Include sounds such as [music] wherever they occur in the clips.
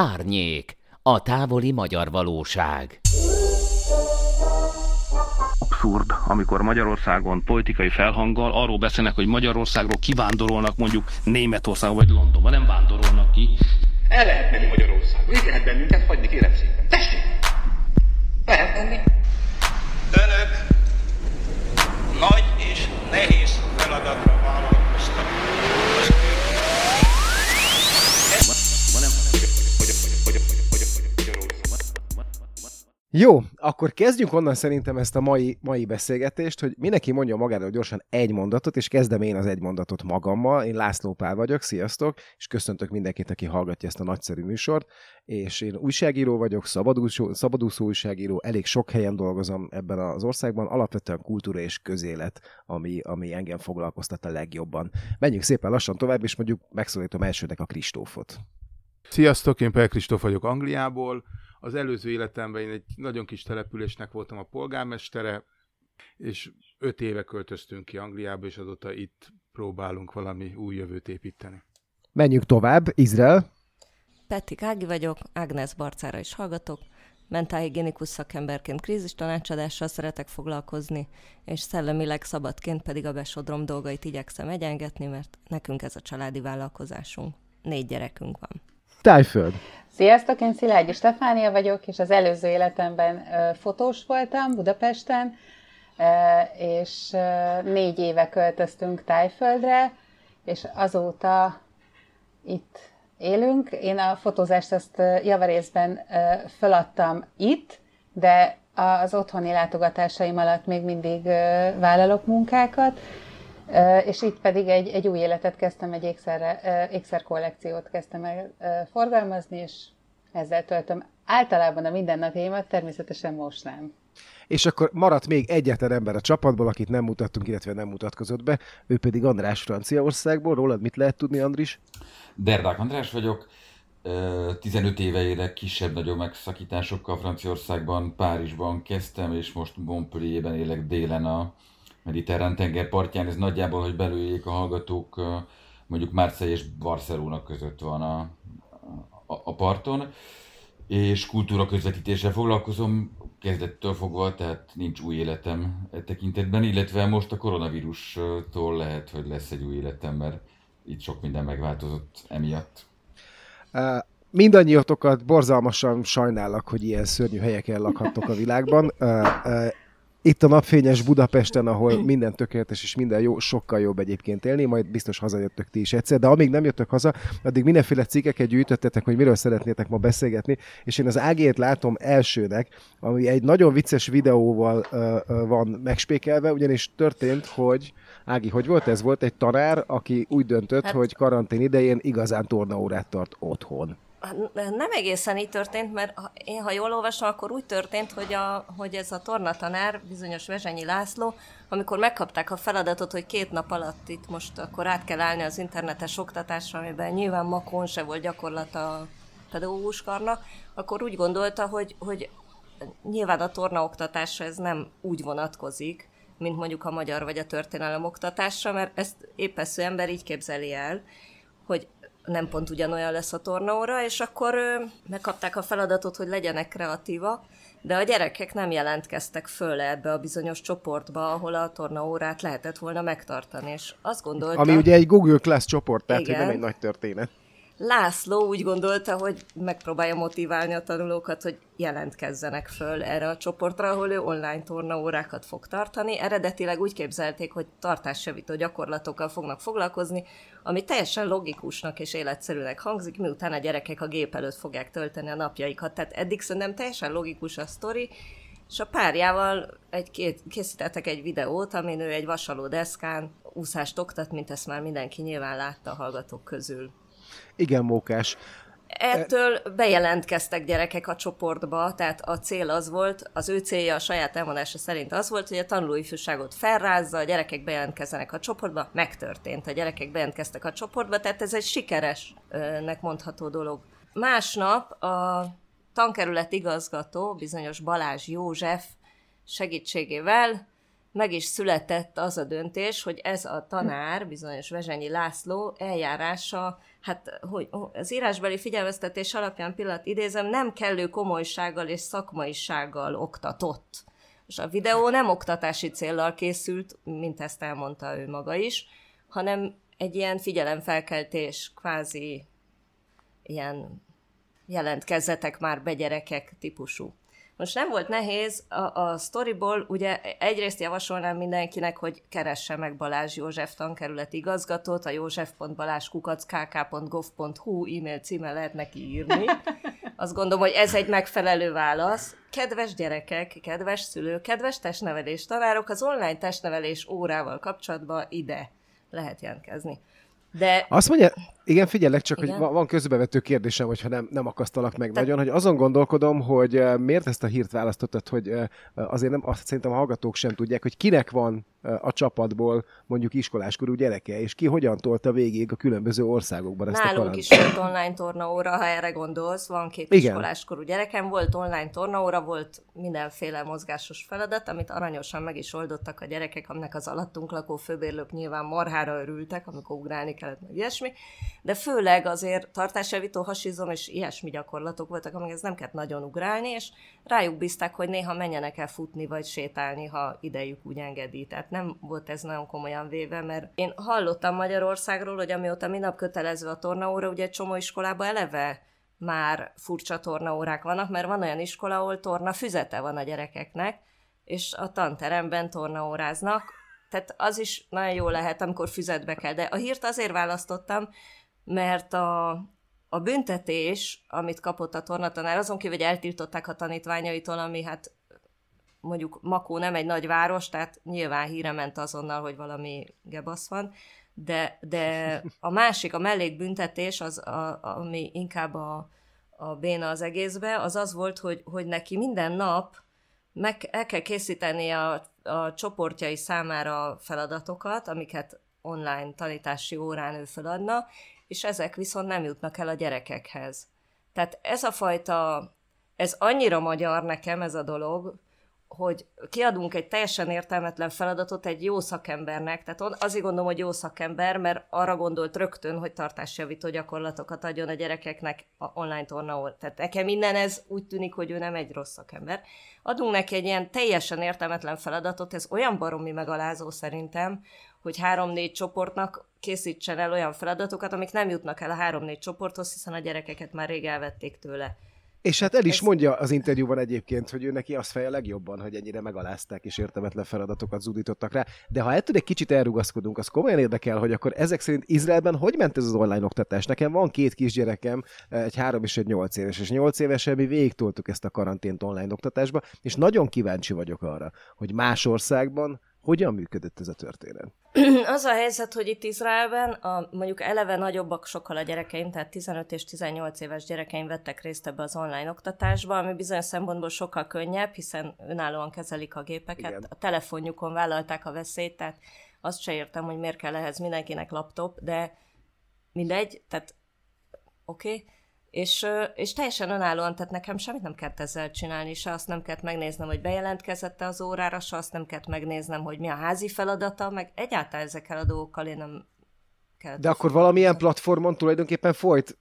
Árnyék, a távoli magyar valóság. Abszurd, amikor Magyarországon politikai felhanggal arról beszélnek, hogy Magyarországról kivándorolnak mondjuk Németországba vagy Londonba, nem vándorolnak ki. El lehet menni Magyarországon, így lehet bennünket hagyni, kérem szépen. Tessék! Lehet menni. Önök nagy Jó, akkor kezdjünk onnan szerintem ezt a mai, mai beszélgetést, hogy mindenki mondja magáról gyorsan egy mondatot, és kezdem én az egy mondatot magammal. Én László Pál vagyok, sziasztok, és köszöntök mindenkit, aki hallgatja ezt a nagyszerű műsort. És én újságíró vagyok, szabadúszó, szabadúszó újságíró, elég sok helyen dolgozom ebben az országban, alapvetően kultúra és közélet, ami, ami engem foglalkoztat a legjobban. Menjünk szépen lassan tovább, és mondjuk megszólítom elsőnek a Kristófot. Sziasztok, én Pel Kristóf vagyok Angliából. Az előző életemben én egy nagyon kis településnek voltam a polgármestere, és öt éve költöztünk ki Angliába, és azóta itt próbálunk valami új jövőt építeni. Menjünk tovább, Izrael. Peti Kági vagyok, Ágnes Barcára is hallgatok, mentálhigiénikus szakemberként krízis tanácsadással szeretek foglalkozni, és szellemileg szabadként pedig a besodrom dolgait igyekszem egyengetni, mert nekünk ez a családi vállalkozásunk. Négy gyerekünk van. Tájföld. Sziasztok, én Szilágyi Stefánia vagyok, és az előző életemben fotós voltam Budapesten, és négy éve költöztünk Tájföldre, és azóta itt élünk. Én a fotózást ezt ö, javarészben föladtam itt, de az otthoni látogatásaim alatt még mindig vállalok munkákat, és itt pedig egy, egy új életet kezdtem, egy ékszer, ékszer kollekciót kezdtem el forgalmazni, és ezzel töltöm általában a mindennapjaimat, természetesen most nem. És akkor maradt még egyetlen ember a csapatból, akit nem mutattunk, illetve nem mutatkozott be, ő pedig András Franciaországból. Rólad mit lehet tudni, Andris? Derdák András vagyok, 15 éve élek kisebb-nagyobb megszakításokkal Franciaországban, Párizsban kezdtem, és most Montpellierben élek délen a mediterrán tenger ez nagyjából, hogy belőjék a hallgatók, mondjuk Márcei és Barcelona között van a, a, a parton, és kultúra közvetítéssel foglalkozom kezdettől fogva, tehát nincs új életem e tekintetben, illetve most a koronavírustól lehet, hogy lesz egy új életem, mert itt sok minden megváltozott emiatt. Mindannyiatokat borzalmasan sajnálok, hogy ilyen szörnyű helyeken lakhattok a világban. Itt a napfényes Budapesten, ahol minden tökéletes és minden jó, sokkal jobb egyébként élni, majd biztos hazajöttök ti is egyszer, de amíg nem jöttök haza, addig mindenféle cikkeket gyűjtöttetek, hogy miről szeretnétek ma beszélgetni, és én az ágét látom elsőnek, ami egy nagyon vicces videóval uh, uh, van megspékelve, ugyanis történt, hogy Ági, hogy volt ez? Volt egy tanár, aki úgy döntött, hát... hogy karantén idején igazán tornaórát tart otthon. Nem egészen így történt, mert én, ha jól olvasom, akkor úgy történt, hogy, a, hogy ez a tornatanár, bizonyos Vezsenyi László, amikor megkapták a feladatot, hogy két nap alatt itt most akkor át kell állni az internetes oktatásra, amiben nyilván makon se volt gyakorlata a pedagógus karnak, akkor úgy gondolta, hogy, hogy nyilván a torna oktatásra ez nem úgy vonatkozik, mint mondjuk a magyar vagy a történelem oktatásra, mert ezt épp ember így képzeli el, hogy nem pont ugyanolyan lesz a tornaóra, és akkor megkapták a feladatot, hogy legyenek kreatívak, de a gyerekek nem jelentkeztek föl ebbe a bizonyos csoportba, ahol a tornaórát lehetett volna megtartani, és azt gondoltam... Ami ugye egy Google Class csoport, tehát igen, hogy nem egy nagy történet. László úgy gondolta, hogy megpróbálja motiválni a tanulókat, hogy jelentkezzenek föl erre a csoportra, ahol ő online tornaórákat fog tartani. Eredetileg úgy képzelték, hogy tartásjavító gyakorlatokkal fognak foglalkozni, ami teljesen logikusnak és életszerűnek hangzik, miután a gyerekek a gép előtt fogják tölteni a napjaikat. Tehát eddig szerintem teljesen logikus a sztori, és a párjával egy, készítettek egy videót, amin ő egy vasaló deszkán úszást oktat, mint ezt már mindenki nyilván látta a hallgatók közül. Igen, mókás. Ettől bejelentkeztek gyerekek a csoportba, tehát a cél az volt, az ő célja a saját elmondása szerint az volt, hogy a tanulóifjúságot felrázza, a gyerekek bejelentkezzenek a csoportba, megtörtént, a gyerekek bejelentkeztek a csoportba, tehát ez egy sikeresnek mondható dolog. Másnap a tankerület igazgató, bizonyos Balázs József segítségével meg is született az a döntés, hogy ez a tanár, bizonyos Vezsenyi László eljárása, hát hogy az írásbeli figyelmeztetés alapján pillanat idézem, nem kellő komolysággal és szakmaisággal oktatott. És a videó nem oktatási céllal készült, mint ezt elmondta ő maga is, hanem egy ilyen figyelemfelkeltés, kvázi ilyen jelentkezzetek már be gyerekek típusú. Most nem volt nehéz, a, a storyból ugye egyrészt javasolnám mindenkinek, hogy keresse meg Balázs József tankerületi igazgatót, a józsef.balázskukackkk.gov.hu e-mail címe lehet neki írni. Azt gondolom, hogy ez egy megfelelő válasz. Kedves gyerekek, kedves szülők, kedves testnevelés tanárok, az online testnevelés órával kapcsolatban ide lehet jelentkezni. De... Azt mondja, igen, figyelek csak, igen? hogy van közbevető kérdésem, hogyha nem, nem akasztalak meg Te... nagyon, hogy azon gondolkodom, hogy eh, miért ezt a hírt választottad, hogy eh, azért nem, azt szerintem a hallgatók sem tudják, hogy kinek van a csapatból mondjuk iskoláskorú gyereke, és ki hogyan tolta végig a különböző országokban ezt Nálunk a is volt online tornaóra, ha erre gondolsz, van két Igen. iskoláskorú gyerekem, volt online tornaóra, volt mindenféle mozgásos feladat, amit aranyosan meg is oldottak a gyerekek, aminek az alattunk lakó főbérlők nyilván marhára örültek, amikor ugrálni kellett, meg ilyesmi de főleg azért tartásjavító hasizom és ilyesmi gyakorlatok voltak, amiket nem kellett nagyon ugrálni, és rájuk bízták, hogy néha menjenek el futni vagy sétálni, ha idejük úgy engedi. Tehát nem volt ez nagyon komolyan véve, mert én hallottam Magyarországról, hogy amióta minap kötelező a tornaóra, ugye egy csomó iskolába eleve már furcsa tornaórák vannak, mert van olyan iskola, ahol torna füzete van a gyerekeknek, és a tanteremben tornaóráznak, tehát az is nagyon jó lehet, amikor füzetbe kell. De a hírt azért választottam, mert a, a büntetés, amit kapott a tornatanár, azon kívül, hogy eltiltották a tanítványaitól, ami hát mondjuk Makó nem egy nagy város, tehát nyilván híre ment azonnal, hogy valami gebasz van, de, de a másik, a mellékbüntetés, az, a, ami inkább a, a béna az egészbe, az az volt, hogy, hogy neki minden nap meg el kell készíteni a, a csoportjai számára feladatokat, amiket online tanítási órán ő feladna, és ezek viszont nem jutnak el a gyerekekhez. Tehát ez a fajta, ez annyira magyar nekem ez a dolog, hogy kiadunk egy teljesen értelmetlen feladatot egy jó szakembernek, tehát azért gondolom, hogy jó szakember, mert arra gondolt rögtön, hogy tartásjavító gyakorlatokat adjon a gyerekeknek a online tornaól. Tehát nekem minden ez úgy tűnik, hogy ő nem egy rossz szakember. Adunk neki egy ilyen teljesen értelmetlen feladatot, ez olyan baromi megalázó szerintem, hogy három-négy csoportnak készítsen el olyan feladatokat, amik nem jutnak el a három-négy csoporthoz, hiszen a gyerekeket már rég elvették tőle. És hát el is mondja az interjúban egyébként, hogy ő neki azt feje legjobban, hogy ennyire megalázták és értelmetlen feladatokat zúdítottak rá. De ha ettől egy kicsit elrugaszkodunk, az komolyan érdekel, hogy akkor ezek szerint Izraelben hogy ment ez az online oktatás? Nekem van két kisgyerekem, egy három és egy nyolc éves, és nyolc évesen mi végig toltuk ezt a karantént online oktatásba, és nagyon kíváncsi vagyok arra, hogy más országban hogyan működött ez a történet? [clears throat] Az a helyzet, hogy itt Izraelben a, mondjuk eleve nagyobbak sokkal a gyerekeim, tehát 15 és 18 éves gyerekeim vettek részt ebbe az online oktatásba, ami bizonyos szempontból sokkal könnyebb, hiszen önállóan kezelik a gépeket, Igen. a telefonjukon vállalták a veszélyt, tehát azt se értem, hogy miért kell ehhez mindenkinek laptop, de mindegy, tehát oké. Okay és, és teljesen önállóan, tehát nekem semmit nem kellett ezzel csinálni, se azt nem kellett megnéznem, hogy bejelentkezette az órára, se azt nem kellett megnéznem, hogy mi a házi feladata, meg egyáltalán ezekkel a dolgokkal én nem kellett. De akkor valamilyen platformon tulajdonképpen folyt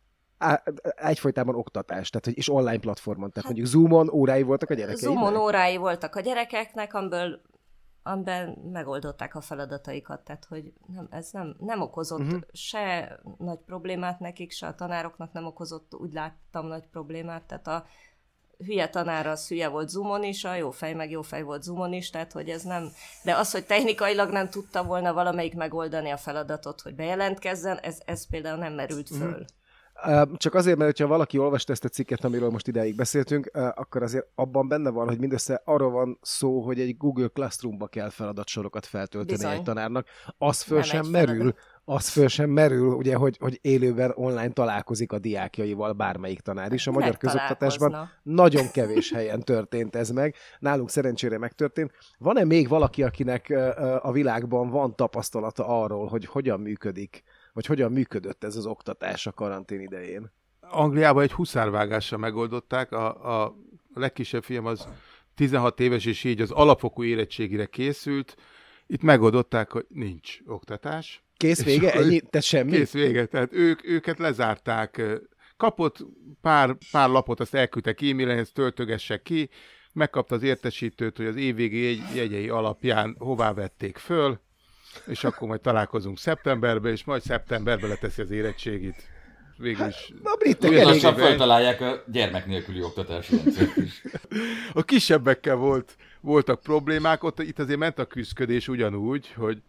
egyfolytában oktatás, tehát és online platformon, tehát hát, mondjuk Zoomon órái voltak a gyerekeknek? Zoomon órái voltak a gyerekeknek, amiből amiben megoldották a feladataikat, tehát hogy nem, ez nem, nem okozott uh-huh. se nagy problémát nekik, se a tanároknak nem okozott, úgy láttam nagy problémát, tehát a hülye tanár az hülye volt Zoomon is, a jó fej meg jó fej volt Zoomon is, tehát hogy ez nem, de az, hogy technikailag nem tudta volna valamelyik megoldani a feladatot, hogy bejelentkezzen, ez, ez például nem merült föl. Uh-huh. Csak azért, mert ha valaki olvasta ezt a cikket, amiről most ideig beszéltünk, akkor azért abban benne van, hogy mindössze arról van szó, hogy egy Google Classroomba kell feladatsorokat feltölteni Bizony. egy tanárnak. Az föl Nem sem merül, az föl sem merül, ugye, hogy, hogy élőben online találkozik a diákjaival bármelyik tanár is. A magyar közoktatásban nagyon kevés helyen történt ez meg. Nálunk szerencsére megtörtént. Van-e még valaki, akinek a világban van tapasztalata arról, hogy hogyan működik vagy hogyan működött ez az oktatás a karantén idején? Angliában egy huszárvágással megoldották, a, a legkisebb fiam az 16 éves, és így az alapfokú érettségire készült. Itt megoldották, hogy nincs oktatás. Kész vége? Ennyi? Te semmi? Kész vége. Tehát ők, őket lezárták. Kapott pár, pár lapot, azt elküldtek e-mailen, ezt töltögesse ki, megkapta az értesítőt, hogy az évvégi jegy, jegyei alapján hová vették föl, és akkor majd találkozunk szeptemberben, és majd szeptemberben leteszi az érettségit. Végül is. A britek lassan feltalálják a gyermek nélküli oktatási rendszert is. A kisebbekkel volt, voltak problémák, ott itt azért ment a küzdködés ugyanúgy, hogy,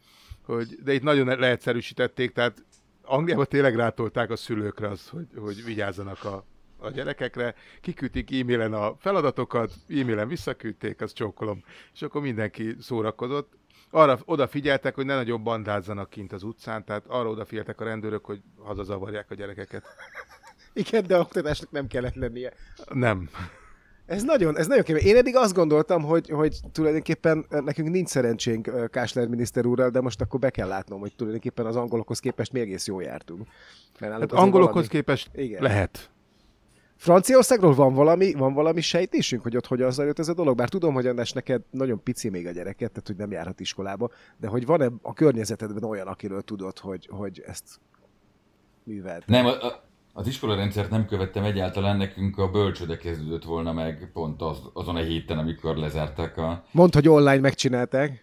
hogy de itt nagyon leegyszerűsítették, tehát Angliában tényleg rátolták a szülőkre az, hogy, hogy vigyázzanak a, a gyerekekre, kiküldték e-mailen a feladatokat, e-mailen visszaküldték, azt csókolom, és akkor mindenki szórakozott. Arra odafigyeltek, hogy ne nagyon bandázzanak kint az utcán, tehát arra odafigyeltek a rendőrök, hogy hazazavarják a gyerekeket. [laughs] Igen, de oktatásnak nem kellett lennie. Nem. Ez nagyon, ez nagyon kemény. Én eddig azt gondoltam, hogy, hogy tulajdonképpen nekünk nincs szerencsénk ö, Kásler miniszter úrral, de most akkor be kell látnom, hogy tulajdonképpen az angolokhoz képest mi egész jól jártunk. Mert Hát angolokhoz valami- képest Igen. lehet. Franciaországról van valami, van valami sejtésünk, hogy ott hogyan zajlott ez a dolog? Bár tudom, hogy András neked nagyon pici még a gyereket, tehát hogy nem járhat iskolába, de hogy van-e a környezetedben olyan, akiről tudod, hogy, hogy ezt művelt? Nem, a, a, az iskolarendszert nem követtem egyáltalán, nekünk a bölcsöde kezdődött volna meg pont az, azon a héten, amikor lezárták a... Mondd, hogy online megcsinálták. [laughs]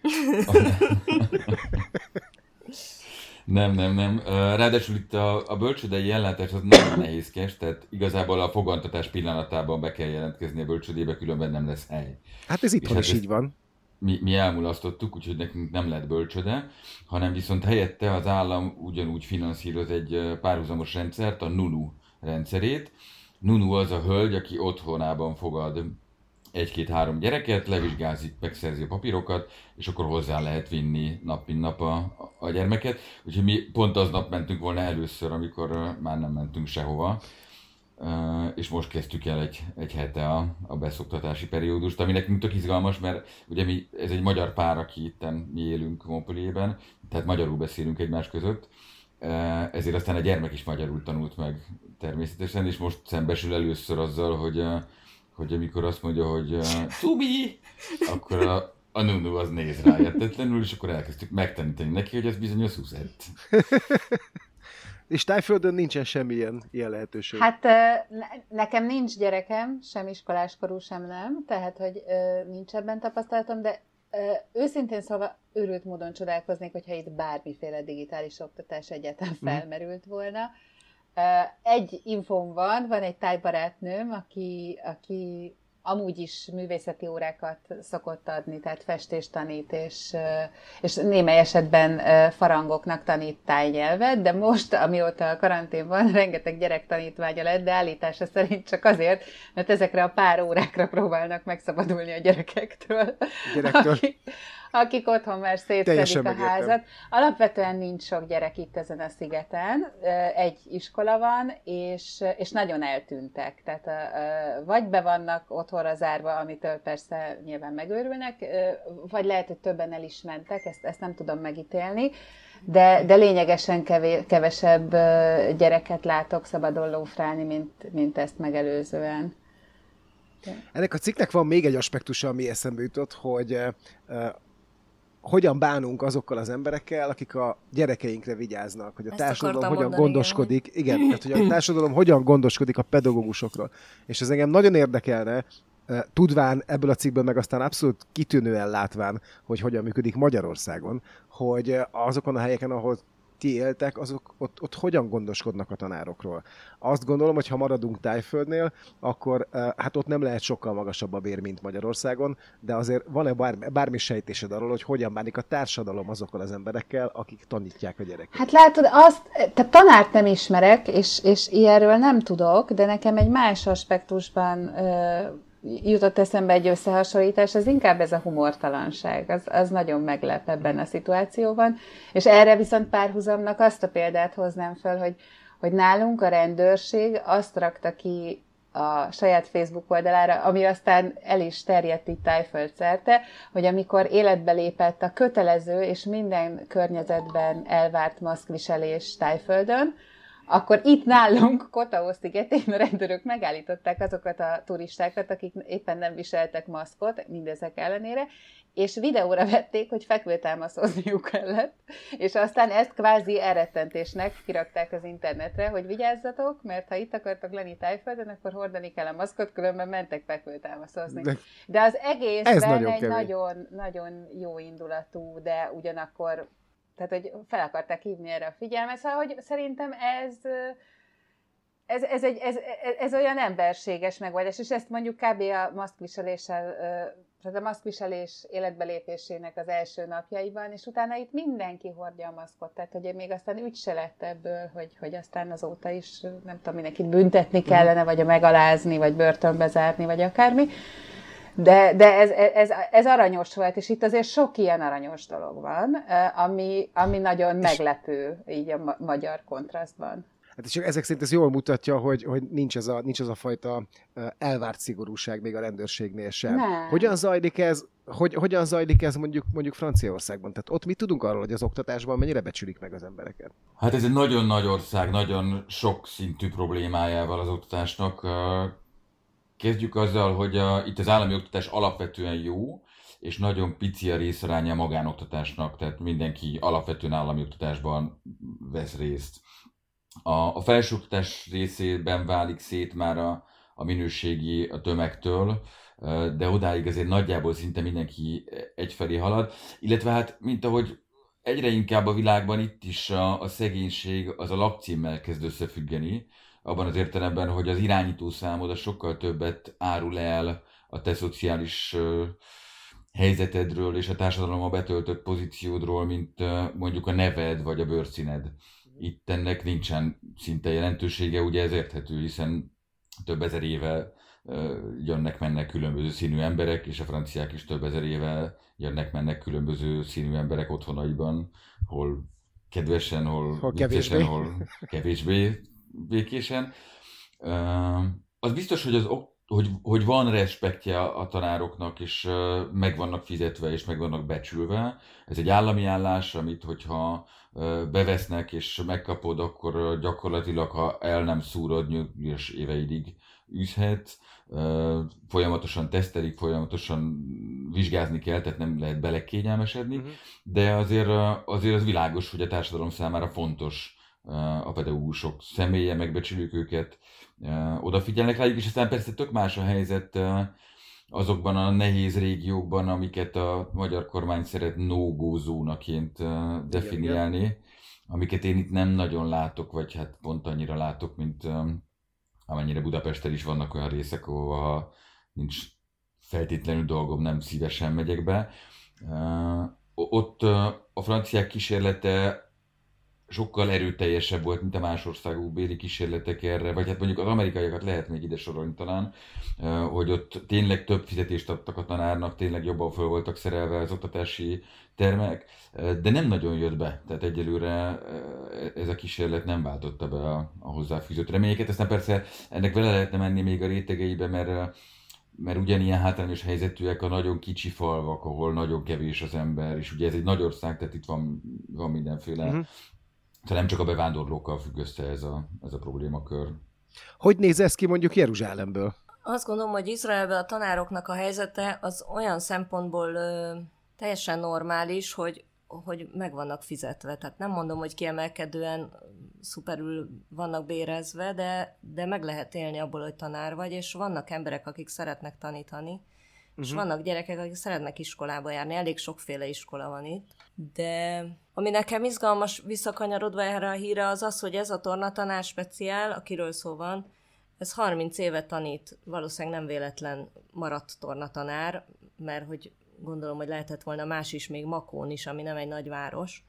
Nem, nem, nem. Ráadásul itt a, a bölcsödei ellátás az nagyon nehézkes, tehát igazából a fogantatás pillanatában be kell jelentkezni a bölcsödébe, különben nem lesz hely. Hát ez itthon hát is így van. mi, mi elmulasztottuk, úgyhogy nekünk nem lett bölcsöde, hanem viszont helyette az állam ugyanúgy finanszíroz egy párhuzamos rendszert, a NUNU rendszerét. NUNU az a hölgy, aki otthonában fogad egy-két-három gyereket, levizsgázik, megszerzi a papírokat, és akkor hozzá lehet vinni nap mint nap a, a gyermeket. Úgyhogy mi pont aznap mentünk volna először, amikor már nem mentünk sehova. És most kezdtük el egy, egy hete a, a beszoktatási periódust, ami nekünk tök izgalmas, mert ugye mi, ez egy magyar pár, aki itten mi élünk Montpellierben, tehát magyarul beszélünk egymás között, ezért aztán a gyermek is magyarul tanult meg természetesen, és most szembesül először azzal, hogy, hogy amikor azt mondja, hogy ö, Cubi, akkor a, a nunu az néz rá értetlenül, és akkor elkezdtük megtanítani neki, hogy ez bizony a szuzett. És Tájföldön nincsen semmilyen ilyen lehetőség. Hát ne- nekem nincs gyerekem, sem iskoláskorú, sem nem, tehát hogy ö, nincs ebben tapasztalatom, de őszintén szólva őrült módon csodálkoznék, hogyha itt bármiféle digitális oktatás egyáltalán Mhm. felmerült volna. Ö, Egy infóm van, van egy tájbarátnőm, aki, aki amúgy is művészeti órákat szokott adni, tehát festést tanít, és, és némely esetben farangoknak tanít tájnyelvet, de most, amióta a karantén van, [laughs] rengeteg gyerek tanítványa lett, de állítása szerint csak azért, mert ezekre a pár órákra próbálnak megszabadulni a gyerekektől, Gyerektől. [laughs] akik, akik otthon már szétszedik a házat. Alapvetően nincs sok gyerek itt ezen a szigeten, egy iskola van, és, és nagyon eltűntek. Tehát vagy be vannak otthonra zárva, amitől persze nyilván megőrülnek, vagy lehet, hogy többen el is mentek, ezt, ezt nem tudom megítélni, de, de lényegesen kevé, kevesebb gyereket látok szabadon lófrálni, mint, mint ezt megelőzően. Ennek a cikknek van még egy aspektusa, ami eszembe jutott, hogy hogyan bánunk azokkal az emberekkel, akik a gyerekeinkre vigyáznak, hogy a Ezt társadalom hogyan mondani, gondoskodik, igen, tehát hogy a társadalom hogyan gondoskodik a pedagógusokról. És ez engem nagyon érdekelne, tudván ebből a cikkből, meg aztán abszolút kitűnően látván, hogy hogyan működik Magyarországon, hogy azokon a helyeken, ahol ti éltek, azok ott, ott hogyan gondoskodnak a tanárokról. Azt gondolom, hogy ha maradunk Tájföldnél, akkor eh, hát ott nem lehet sokkal magasabb a bér, mint Magyarországon, de azért van-e bármi, bármi sejtésed arról, hogy hogyan bánik a társadalom azokkal az emberekkel, akik tanítják a gyereket? Hát látod, azt, tehát tanárt nem ismerek, és, és ilyenről nem tudok, de nekem egy más aspektusban ö, jutott eszembe egy összehasonlítás, az inkább ez a humortalanság, az, az nagyon meglep ebben a szituációban, és erre viszont párhuzamnak azt a példát hoznám fel, hogy, hogy nálunk a rendőrség azt rakta ki a saját Facebook oldalára, ami aztán el is terjedt itt Tájföld szerte, hogy amikor életbe lépett a kötelező és minden környezetben elvárt maszkviselés Tájföldön, akkor itt nálunk, Kotaó szigetén a rendőrök megállították azokat a turistákat, akik éppen nem viseltek maszkot, mindezek ellenére, és videóra vették, hogy fekvőtámaszozniuk kellett, és aztán ezt kvázi elrettentésnek kirakták az internetre, hogy vigyázzatok, mert ha itt akartak lenni tájföldön, akkor hordani kell a maszkot, különben mentek fekvőtámaszozni. De, de az egészben nagyon egy nagyon, nagyon jó indulatú, de ugyanakkor tehát, hogy fel akarták hívni erre a figyelmet, szóval, hogy szerintem ez, ez, ez, egy, ez, ez olyan emberséges megoldás, és ezt mondjuk kb. a maszkviseléssel, tehát a maszkviselés életbelépésének az első napjaiban, és utána itt mindenki hordja a maszkot, tehát hogy még aztán ügy se lett ebből, hogy, hogy aztán azóta is, nem tudom, mindenkit büntetni kellene, vagy a megalázni, vagy börtönbe zárni, vagy akármi. De, de ez, ez, ez aranyos volt, és itt azért sok ilyen aranyos dolog van, ami, ami nagyon meglepő így a magyar kontrasztban. Hát és ezek szerint ez jól mutatja, hogy, hogy nincs, ez a, nincs ez a fajta elvárt szigorúság még a rendőrségnél sem. Nem. Hogyan zajlik ez, hogy, hogyan zajlik ez mondjuk, mondjuk Franciaországban? Tehát ott mit tudunk arról, hogy az oktatásban mennyire becsülik meg az embereket? Hát ez egy nagyon nagy ország, nagyon sok szintű problémájával az oktatásnak. Kezdjük azzal, hogy a, itt az állami oktatás alapvetően jó, és nagyon pici a részaránya a magánoktatásnak, tehát mindenki alapvetően állami oktatásban vesz részt. A, a felsőoktatás részében válik szét már a, a minőségi a tömegtől, de odáig azért nagyjából szinte mindenki egyfelé halad, illetve hát, mint ahogy egyre inkább a világban itt is a, a szegénység az a lakcímmel kezd összefüggeni, abban az értelemben, hogy az irányító számod sokkal többet árul el a te szociális helyzetedről és a társadalommal betöltött pozíciódról, mint mondjuk a neved vagy a bőrszíned. Itt ennek nincsen szinte jelentősége, ugye ez érthető, hiszen több ezer éve jönnek-mennek különböző színű emberek, és a franciák is több ezer éve jönnek-mennek különböző színű emberek otthonaiban, hol kedvesen, hol, hol kevésbé. hol kevésbé békésen. Az biztos, hogy, az, hogy, hogy van respektje a tanároknak, és meg vannak fizetve, és meg vannak becsülve. Ez egy állami állás, amit hogyha bevesznek, és megkapod, akkor gyakorlatilag, ha el nem szúrod, nyugdíjas éveidig űzhet. Folyamatosan tesztelik, folyamatosan vizsgázni kell, tehát nem lehet belekényelmesedni, uh-huh. de azért, azért az világos, hogy a társadalom számára fontos a pedagógusok személye, megbecsüljük őket, odafigyelnek rájuk, és aztán persze tök más a helyzet azokban a nehéz régiókban, amiket a magyar kormány szeret no zónaként definiálni, igen, amiket én itt nem nagyon látok, vagy hát pont annyira látok, mint amennyire Budapesten is vannak olyan részek, ahol nincs feltétlenül dolgom, nem szívesen megyek be. Ott a franciák kísérlete sokkal erőteljesebb volt, mint a más országú béli kísérletek erre, vagy hát mondjuk az amerikaiakat lehet még ide sorolni talán, hogy ott tényleg több fizetést adtak a tanárnak, tényleg jobban föl voltak szerelve az oktatási termek, de nem nagyon jött be, tehát egyelőre ez a kísérlet nem váltotta be a, a hozzáfűzött reményeket, aztán persze ennek vele lehetne menni még a rétegeibe, mert mert ugyanilyen hátrányos helyzetűek a nagyon kicsi falvak, ahol nagyon kevés az ember, és ugye ez egy nagy ország, tehát itt van, van mindenféle uh-huh. Tehát nem csak a bevándorlókkal függ össze ez a, ez a problémakör. Hogy néz ez ki mondjuk Jeruzsálemből? Azt gondolom, hogy Izraelben a tanároknak a helyzete az olyan szempontból ö, teljesen normális, hogy hogy meg vannak fizetve. Tehát nem mondom, hogy kiemelkedően szuperül vannak bérezve, de, de meg lehet élni abból, hogy tanár vagy, és vannak emberek, akik szeretnek tanítani, és uh-huh. vannak gyerekek, akik szeretnek iskolába járni, elég sokféle iskola van itt, de ami nekem izgalmas visszakanyarodva erre a híre az az, hogy ez a tornatanár speciál, akiről szó van, ez 30 éve tanít, valószínűleg nem véletlen maradt tornatanár, mert hogy gondolom, hogy lehetett volna más is, még Makón is, ami nem egy nagy város.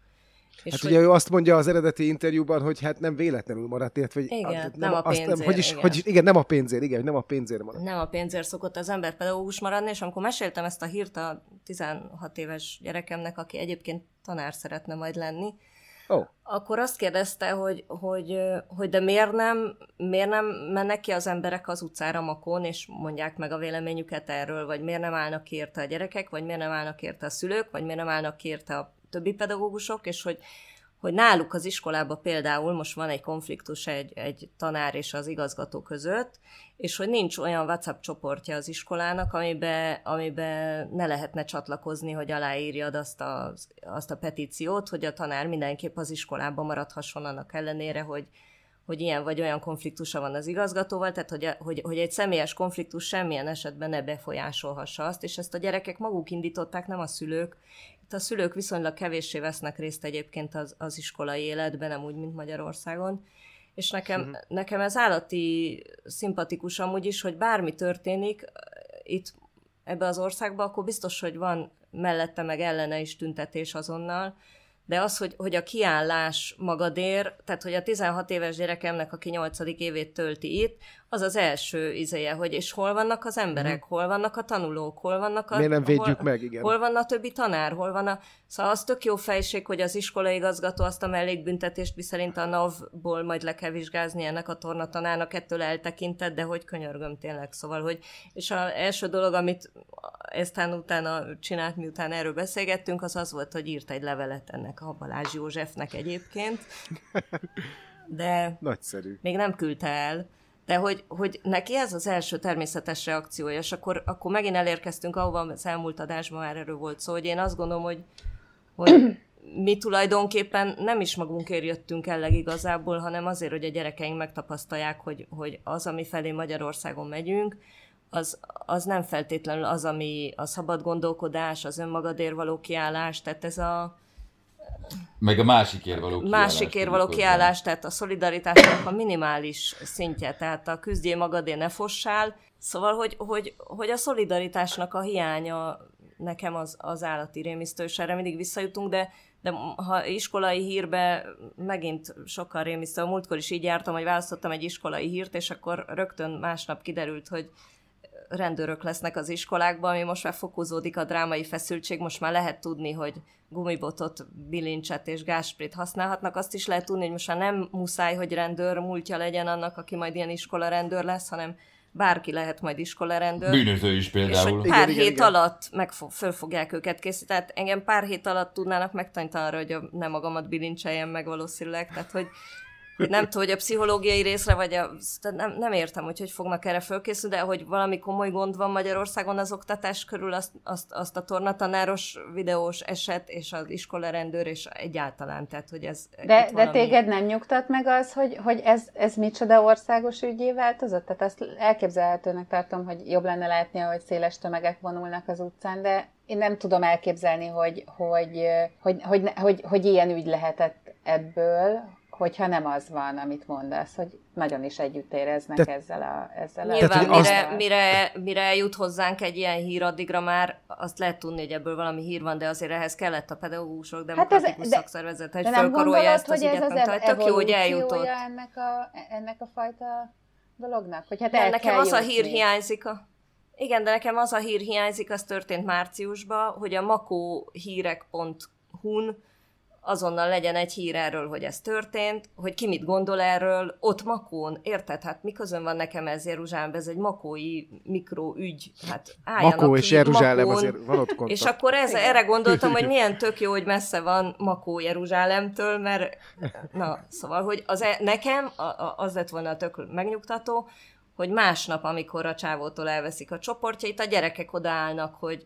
És hát hogy... ugye ő azt mondja az eredeti interjúban, hogy hát nem véletlenül maradt, illetve hogy igen, nem, nem a pénzért, azt, nem, hogy is, igen. Hogy, igen, nem a pénzért, igen, nem a pénzért maradt. Nem a pénzért szokott az ember pedagógus maradni, és amikor meséltem ezt a hírt a 16 éves gyerekemnek, aki egyébként tanár szeretne majd lenni, oh. akkor azt kérdezte, hogy, hogy, hogy de miért nem, miért nem mennek ki az emberek az utcára makón, és mondják meg a véleményüket erről, vagy miért nem állnak érte a gyerekek, vagy miért nem állnak érte a szülők, vagy miért nem állnak érte a többi pedagógusok, és hogy hogy náluk az iskolában például most van egy konfliktus egy, egy tanár és az igazgató között, és hogy nincs olyan WhatsApp csoportja az iskolának, amiben, amiben ne lehetne csatlakozni, hogy aláírjad azt a, azt a petíciót, hogy a tanár mindenképp az iskolában maradhasson annak ellenére, hogy, hogy ilyen vagy olyan konfliktusa van az igazgatóval, tehát hogy, hogy, hogy egy személyes konfliktus semmilyen esetben ne befolyásolhassa azt, és ezt a gyerekek maguk indították, nem a szülők. Itt a szülők viszonylag kevéssé vesznek részt egyébként az, az iskolai életben, nem úgy, mint Magyarországon. És nekem, uh-huh. nekem ez állati szimpatikus amúgy is, hogy bármi történik itt ebbe az országba, akkor biztos, hogy van mellette meg ellene is tüntetés azonnal, de az, hogy, hogy a kiállás magadér, tehát hogy a 16 éves gyerekemnek, aki 8. évét tölti itt, az az első izéje, hogy és hol vannak az emberek, mm. hol vannak a tanulók, hol vannak a... Miért nem védjük hol, meg, igen. Hol van a többi tanár, hol van a... Szóval az tök jó fejség, hogy az iskolai igazgató azt a mellékbüntetést, miszerint a NAV-ból majd le kell vizsgázni ennek a tornatanárnak, ettől eltekintett, de hogy könyörgöm tényleg, szóval, hogy... És az első dolog, amit eztán utána csinált, miután erről beszélgettünk, az az volt, hogy írt egy levelet ennek a Balázs Józsefnek egyébként, de Nagyszerű. még nem küldte el. De hogy, hogy neki ez az első természetes reakciója, és akkor, akkor megint elérkeztünk ahova az elmúlt adásban már erről volt szó, hogy én azt gondolom, hogy, hogy mi tulajdonképpen nem is magunkért jöttünk el legigazából, hanem azért, hogy a gyerekeink megtapasztalják, hogy, hogy az, ami felé Magyarországon megyünk, az, az nem feltétlenül az, ami a szabad gondolkodás, az önmagadért való kiállás, tehát ez a, meg a másikért való kiállás. Másikért való kiállás, tehát a szolidaritásnak a minimális szintje, tehát a küzdjél magadért ne fossál. Szóval, hogy, hogy, hogy a szolidaritásnak a hiánya nekem az, az állati rémisztő, és erre mindig visszajutunk, de, de ha iskolai hírbe megint sokkal rémisztő, a múltkor is így jártam, hogy választottam egy iskolai hírt, és akkor rögtön másnap kiderült, hogy rendőrök lesznek az iskolákban, ami most már fokozódik a drámai feszültség, most már lehet tudni, hogy gumibotot, bilincset és gásprit használhatnak. Azt is lehet tudni, hogy most már nem muszáj, hogy rendőr múltja legyen annak, aki majd ilyen iskola rendőr lesz, hanem bárki lehet majd iskolarendőr. Bűnöző is például. És hogy pár igen, hét igen, alatt meg föl fogják őket készíteni. Tehát engem pár hét alatt tudnának megtanítani arra, hogy a, nem magamat bilincseljem meg valószínűleg. Tehát, hogy nem tudom, hogy a pszichológiai részre, vagy a, nem, nem értem, hogy hogy fognak erre fölkészülni, de hogy valami komoly gond van Magyarországon az oktatás körül, azt, azt, azt a tornatanáros videós eset, és az iskola rendőr, és egyáltalán, tehát hogy ez... De, de téged nem nyugtat meg az, hogy, hogy ez, ez micsoda országos ügyé változott? Tehát azt elképzelhetőnek tartom, hogy jobb lenne látni, hogy széles tömegek vonulnak az utcán, de én nem tudom elképzelni, hogy, hogy, hogy, hogy, hogy, hogy, hogy ilyen ügy lehetett ebből, hogyha nem az van, amit mondasz, hogy nagyon is együtt éreznek Te... ezzel a... Ezzel Nyilván, a... mire, azt... mire, mire jut hozzánk egy ilyen hír, addigra már azt lehet tudni, hogy ebből valami hír van, de azért ehhez kellett a pedagógusok, demokratikus hát ez, szakszervezet, hogy felkarolja ezt az ügyet, ez az tök jó, hogy eljutott. ennek a, ennek a fajta dolognak? Hogy hát el nekem az jutni. a hír hiányzik a... Igen, de nekem az a hír hiányzik, az történt márciusban, hogy a makóhírek.hu-n azonnal legyen egy hír erről, hogy ez történt, hogy ki mit gondol erről, ott Makón, érted? Hát mi közön van nekem ez Jeruzsálemben, ez egy makói mikroügy, hát álljanak Makó és Jeruzsálem Makón, azért van ott [laughs] kontakt. És akkor ez, erre gondoltam, hogy [laughs] milyen tök jó, hogy messze van Makó Jeruzsálemtől, mert na, szóval, hogy az, e, nekem az lett volna a tök megnyugtató, hogy másnap, amikor a csávótól elveszik a csoportjait, a gyerekek odaállnak, hogy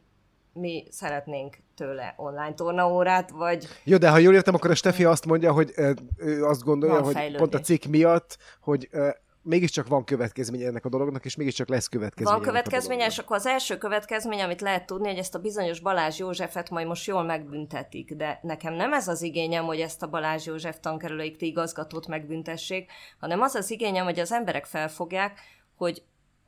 mi szeretnénk tőle online tornaórát, vagy... Jó, de ha jól értem, akkor a Stefi azt mondja, hogy ő azt gondolja, van hogy fejlődés. pont a cikk miatt, hogy mégiscsak van következménye ennek a dolognak, és mégiscsak lesz következménye. Van következménye, és akkor az első következmény, amit lehet tudni, hogy ezt a bizonyos Balázs Józsefet majd most jól megbüntetik, de nekem nem ez az igényem, hogy ezt a Balázs József tankerülői igazgatót megbüntessék, hanem az az igényem, hogy az emberek felfogják, hogy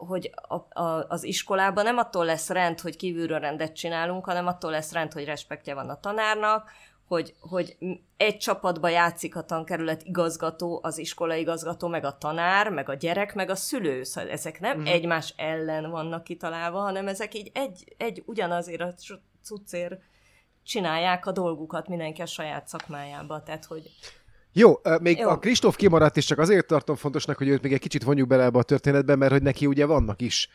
hogy a, a, az iskolában nem attól lesz rend, hogy kívülről rendet csinálunk, hanem attól lesz rend, hogy respektje van a tanárnak, hogy, hogy egy csapatba játszik a tankerület igazgató, az iskola igazgató, meg a tanár, meg a gyerek, meg a szülő. Szóval ezek nem mm. egymás ellen vannak kitalálva, hanem ezek így egy, egy ugyanazért a cuccér csinálják a dolgukat mindenki a saját szakmájába. Tehát, hogy Jó, még Jó. a Kristóf kimaradt, és csak azért tartom fontosnak, hogy őt még egy kicsit vonjuk bele ebbe a történetbe, mert hogy neki ugye vannak is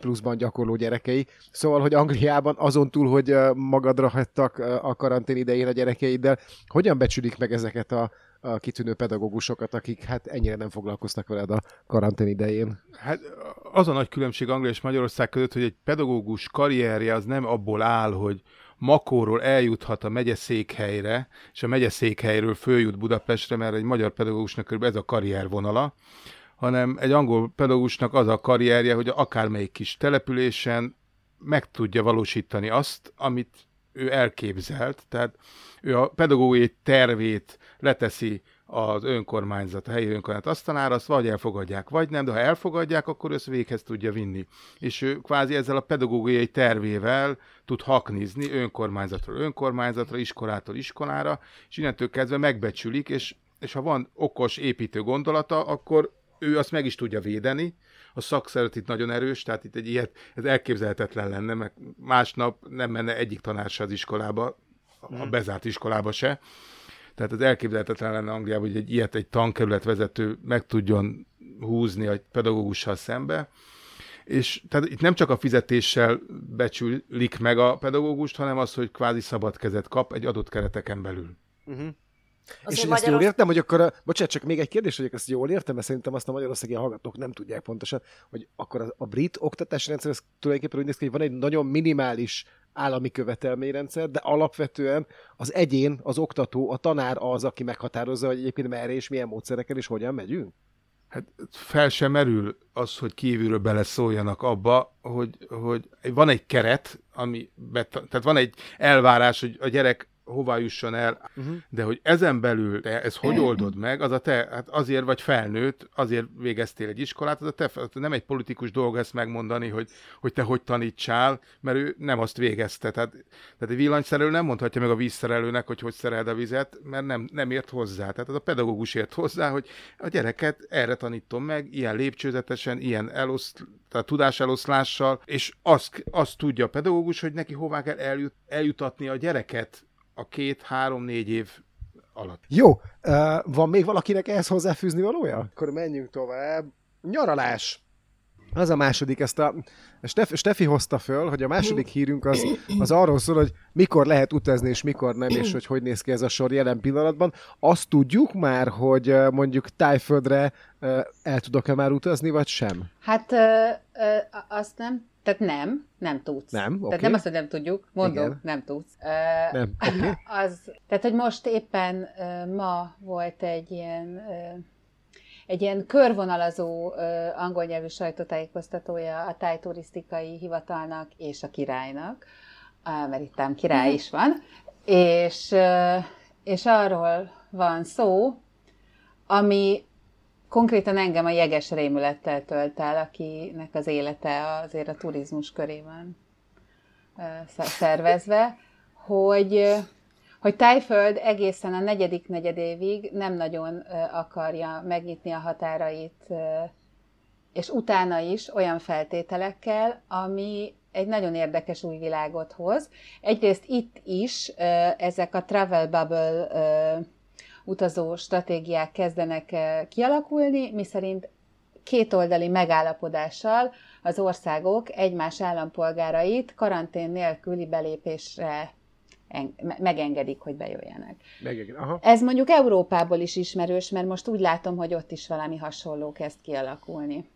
pluszban gyakorló gyerekei. Szóval, hogy Angliában azon túl, hogy magadra hagytak a karantén idején a gyerekeiddel, hogyan becsülik meg ezeket a, a kitűnő pedagógusokat, akik hát ennyire nem foglalkoztak veled a karantén idején? Hát az a nagy különbség Anglia és Magyarország között, hogy egy pedagógus karrierje az nem abból áll, hogy Makóról eljuthat a megyeszékhelyre, és a megyeszékhelyről följut Budapestre, mert egy magyar pedagógusnak kb. ez a karriervonala, hanem egy angol pedagógusnak az a karrierje, hogy akármelyik kis településen meg tudja valósítani azt, amit ő elképzelt. Tehát ő a pedagógiai tervét leteszi az önkormányzat, a helyi önkormányzat asztalára, azt vagy elfogadják, vagy nem, de ha elfogadják, akkor ezt véghez tudja vinni. És ő kvázi ezzel a pedagógiai tervével tud haknizni önkormányzatról önkormányzatra, iskolától iskolára, és innentől kezdve megbecsülik, és, és ha van okos építő gondolata, akkor ő azt meg is tudja védeni, a szakszeret itt nagyon erős, tehát itt egy ilyet, ez elképzelhetetlen lenne, mert másnap nem menne egyik tanár se az iskolába, a bezárt iskolába se. Tehát ez elképzelhetetlen lenne Angliában, hogy egy ilyet egy tankerület vezető meg tudjon húzni a pedagógussal szembe. És tehát itt nem csak a fizetéssel becsülik meg a pedagógust, hanem az, hogy kvázi szabad kezet kap egy adott kereteken belül. Uh-huh. Azért és én ezt jól értem, hogy akkor, a, bocsánat, csak még egy kérdés, hogy ezt jól értem, mert szerintem azt a magyarországi hallgatók nem tudják pontosan, hogy akkor a, a brit oktatási rendszer ez tulajdonképpen úgy néz ki, hogy van egy nagyon minimális állami követelményrendszer, de alapvetően az egyén, az oktató, a tanár az, aki meghatározza, hogy egyébként merre és milyen módszerekkel és hogyan megyünk? Hát fel sem merül az, hogy kívülről beleszóljanak abba, hogy, hogy van egy keret, ami bet, tehát van egy elvárás, hogy a gyerek hova jusson el, uh-huh. de hogy ezen belül te ezt hogy oldod meg, az a te, hát azért vagy felnőtt, azért végeztél egy iskolát, az a te, nem egy politikus dolga ezt megmondani, hogy, hogy te hogy tanítsál, mert ő nem azt végezte. Tehát, tehát egy villanyszerelő nem mondhatja meg a vízszerelőnek, hogy hogy szereld a vizet, mert nem, nem ért hozzá. Tehát az a pedagógus ért hozzá, hogy a gyereket erre tanítom meg, ilyen lépcsőzetesen, ilyen eloszt, tehát tudáseloszlással, és azt, azt tudja a pedagógus, hogy neki hová kell eljut, eljutatni a gyereket a két, három, négy év alatt. Jó, uh, van még valakinek ehhez hozzáfűzni valója? Akkor menjünk tovább. Nyaralás. Az a második, ezt a Stef, Stefi hozta föl, hogy a második hírünk az, az arról szól, hogy mikor lehet utazni, és mikor nem, és hogy hogy néz ki ez a sor jelen pillanatban. Azt tudjuk már, hogy mondjuk Tájföldre el tudok-e már utazni, vagy sem? Hát ö, ö, azt nem, tehát nem, nem tudsz. Nem, Tehát oké. nem azt, hogy nem tudjuk, mondom, Igen. nem tudsz. Nem, oké. [laughs] Az, tehát, hogy most éppen ma volt egy ilyen egy ilyen körvonalazó ö, angol nyelvű sajtótájékoztatója a tájturisztikai hivatalnak és a királynak, mert itt ám király is van, és, ö, és arról van szó, ami konkrétan engem a jeges rémülettel tölt el, akinek az élete azért a turizmus körében szervezve, hogy, hogy Tájföld egészen a negyedik negyedévig nem nagyon akarja megnyitni a határait, és utána is olyan feltételekkel, ami egy nagyon érdekes új világot hoz. Egyrészt itt is ezek a travel bubble utazó stratégiák kezdenek ö, kialakulni, miszerint kétoldali megállapodással az országok egymás állampolgárait karantén nélküli belépésre en- me- megengedik, hogy bejöjjenek. Meg, aha. Ez mondjuk Európából is ismerős, mert most úgy látom, hogy ott is valami hasonló kezd kialakulni.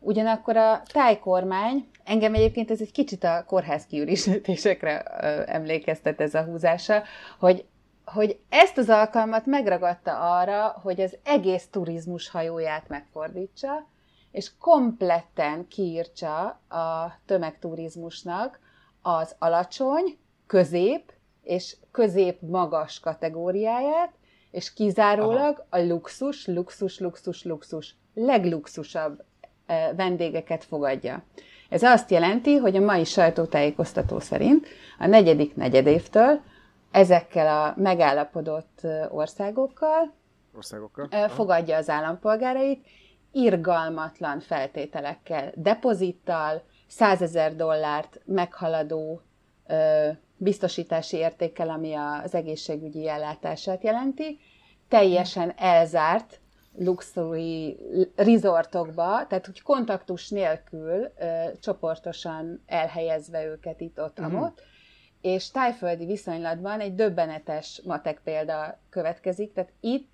Ugyanakkor a tájkormány, engem egyébként ez egy kicsit a kórház kiürítésekre emlékeztet ez a húzása, hogy, hogy ezt az alkalmat megragadta arra, hogy az egész turizmus hajóját megfordítsa, és kompletten kiírtsa a tömegturizmusnak az alacsony, közép és közép-magas kategóriáját, és kizárólag a luxus, luxus, luxus, luxus, legluxusabb vendégeket fogadja. Ez azt jelenti, hogy a mai sajtótájékoztató szerint a negyedik negyedévtől ezekkel a megállapodott országokkal Országokkal. fogadja az állampolgárait, irgalmatlan feltételekkel, depozittal, 100 ezer dollárt meghaladó ö, biztosítási értékkel, ami az egészségügyi ellátását jelenti, teljesen elzárt luxury resortokba, tehát hogy kontaktus nélkül ö, csoportosan elhelyezve őket itt-ott, Mhm. És tájföldi viszonylatban egy döbbenetes matek példa következik, tehát itt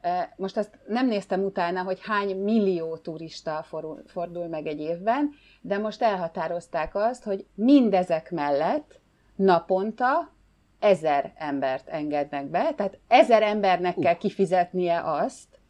eh, most azt nem néztem utána, hogy hány millió turista forul- fordul meg egy évben, de most elhatározták azt, hogy mindezek mellett naponta ezer embert engednek be, tehát ezer embernek kell kifizetnie azt,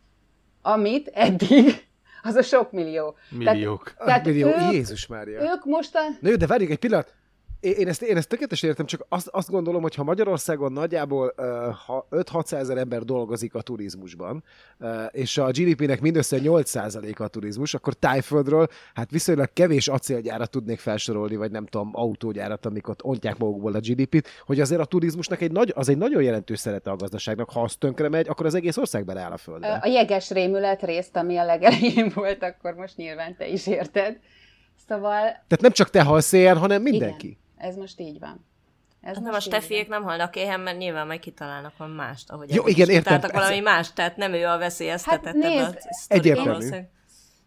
amit eddig, [laughs] az a sok millió. Milliók. Tehát, tehát Millió, ők, Jézus Mária. ők mostan... Na jó, de várjunk egy pillanat. Én ezt, én ezt tökéletesen értem, csak azt, azt gondolom, hogy ha Magyarországon nagyjából uh, ha 5-600 ezer ember dolgozik a turizmusban, uh, és a GDP-nek mindössze 8%-a a turizmus, akkor Tájföldről hát viszonylag kevés acélgyárat tudnék felsorolni, vagy nem tudom, autógyárat, amik ott ontják magukból a GDP-t, hogy azért a turizmusnak egy nagy, az egy nagyon jelentős szerete a gazdaságnak. Ha az tönkre megy, akkor az egész ország beleáll a földbe. A jeges rémület részt, ami a legelején [laughs] volt, akkor most nyilván te is érted. Szóval Tehát nem csak te halsz hanem mindenki. Igen, ez most így van. Ez Hát nem a. Stefiék nem halnak éhen, mert nyilván majd kitalálnak valami mást, ahogy Jó, igen, értem. valami mást, tehát nem ő a veszélyeztetett Hát nézd, a Egyértelmű.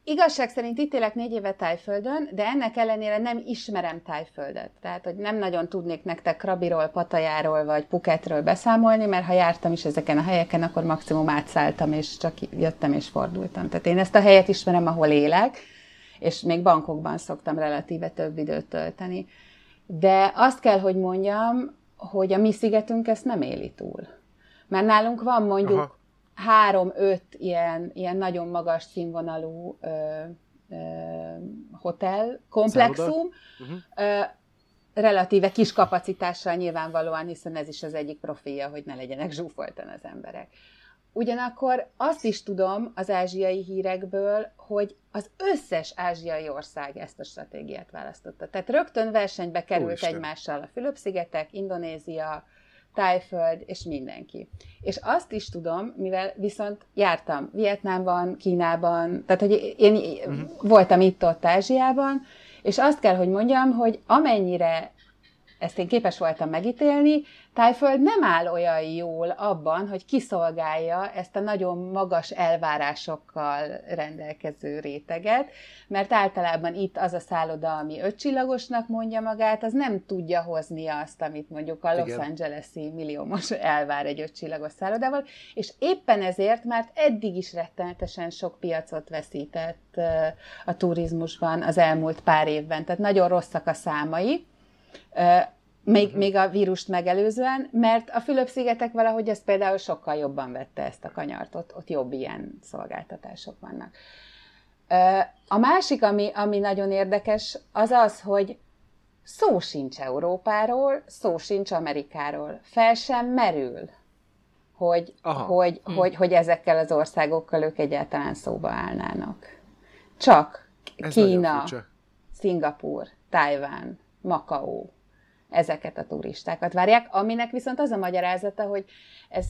Igazság szerint itt élek négy éve Tájföldön, de ennek ellenére nem ismerem Tájföldet. Tehát, hogy nem nagyon tudnék nektek Krabiról, Patajáról vagy Puketről beszámolni, mert ha jártam is ezeken a helyeken, akkor maximum átszálltam, és csak jöttem és fordultam. Tehát én ezt a helyet ismerem, ahol élek, és még bankokban szoktam relatíve több időt tölteni. De azt kell, hogy mondjam, hogy a mi szigetünk ezt nem éli túl. Mert nálunk van mondjuk három-öt ilyen, ilyen nagyon magas színvonalú ö, ö, hotel komplexum, Uh-huh. ö, relatíve kis kapacitással nyilvánvalóan, hiszen ez is az egyik profilja, hogy ne legyenek zsúfoltan az emberek. Ugyanakkor azt is tudom az ázsiai hírekből, hogy az összes ázsiai ország ezt a stratégiát választotta. Tehát rögtön versenybe került Úristen. egymással a Fülöp-szigetek, Indonézia, Tájföld és mindenki. És azt is tudom, mivel viszont jártam Vietnámban, Kínában, tehát hogy én uh-huh. voltam itt-ott Ázsiában, és azt kell, hogy mondjam, hogy amennyire ezt én képes voltam megítélni, Tájföld nem áll olyan jól abban, hogy kiszolgálja ezt a nagyon magas elvárásokkal rendelkező réteget, mert általában itt az a szálloda, ami ötcsillagosnak mondja magát, az nem tudja hozni azt, amit mondjuk a Los Igen. Angeles-i milliómos elvár egy ötcsillagos szállodával, és éppen ezért, mert eddig is rettenetesen sok piacot veszített a turizmusban az elmúlt pár évben, tehát nagyon rosszak a számai, Még, még a vírust megelőzően, mert a Fülöp-szigetek valahogy ezt például sokkal jobban vette ezt a kanyart, ott, ott jobb ilyen szolgáltatások vannak. A másik, ami, ami nagyon érdekes, az az, hogy szó sincs Európáról, szó sincs Amerikáról. Fel sem merül, hogy, Aha. hogy, Hm. hogy, hogy ezekkel az országokkal ők egyáltalán szóba állnának. Csak Ez Kína. Szingapur, Tájván, Makaó, ezeket a turistákat várják, aminek viszont az a magyarázata, hogy ez,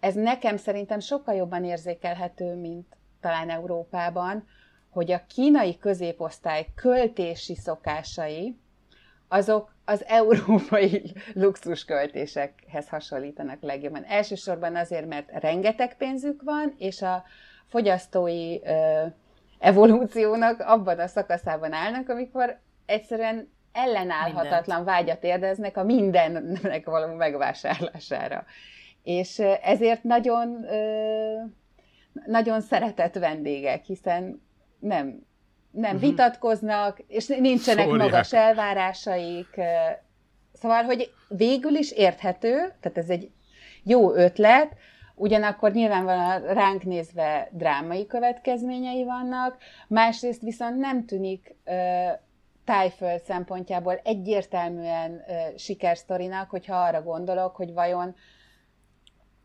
ez nekem szerintem sokkal jobban érzékelhető, mint talán Európában, hogy a kínai középosztály költési szokásai, azok az európai [laughs] luxusköltésekhez hasonlítanak legjobban. Elsősorban azért, mert rengeteg pénzük van, és a fogyasztói ö, evolúciónak abban a szakaszában állnak, amikor egyszerűen ellenállhatatlan vágyat érdeznek a mindennek való megvásárlására. És ezért nagyon, nagyon szeretett vendégek, hiszen nem, nem Mhm. vitatkoznak, és nincsenek Szórják. magas elvárásaik. Szóval, hogy végül is érthető, tehát ez egy jó ötlet, ugyanakkor nyilvánvalóan ránk nézve drámai következményei vannak, másrészt viszont nem tűnik tájföld szempontjából egyértelműen sikersztorinak, hogyha arra gondolok, hogy vajon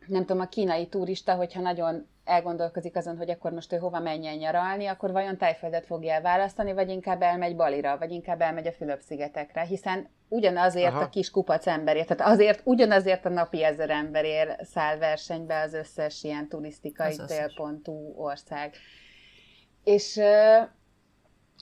nem tudom, a kínai turista, hogyha nagyon elgondolkozik azon, hogy akkor most ő hova menjen nyaralni, akkor vajon Tájföldet fogja elválasztani, vagy inkább elmegy Balira, vagy inkább elmegy a Fülöp-szigetekre, hiszen ugyanazért Aha. a kis kupac emberért, tehát azért, ugyanazért a napi ezer emberért száll versenybe az összes ilyen turisztikai célpontú ország. És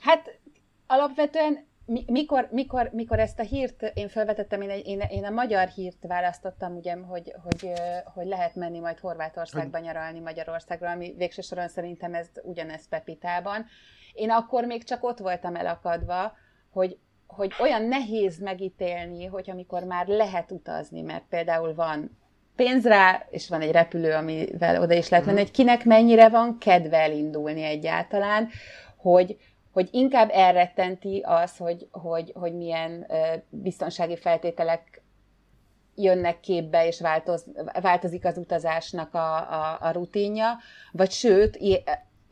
hát alapvetően mi, mikor, mikor, mikor ezt a hírt én felvetettem, én, én, én a magyar hírt választottam, ugye, hogy, hogy, hogy lehet menni majd Horvátországba nyaralni Magyarországról, ami végső soron szerintem ez ugyanez Pepitában. Én akkor még csak ott voltam elakadva, hogy, hogy olyan nehéz megítélni, hogy amikor már lehet utazni, mert például van pénz rá, és van egy repülő, amivel oda is lehet menni, hogy kinek mennyire van kedve elindulni egyáltalán, hogy, hogy inkább elrettenti az, hogy, hogy, hogy milyen biztonsági feltételek jönnek képbe, és változ, változik az utazásnak a, a, a rutinja, vagy sőt,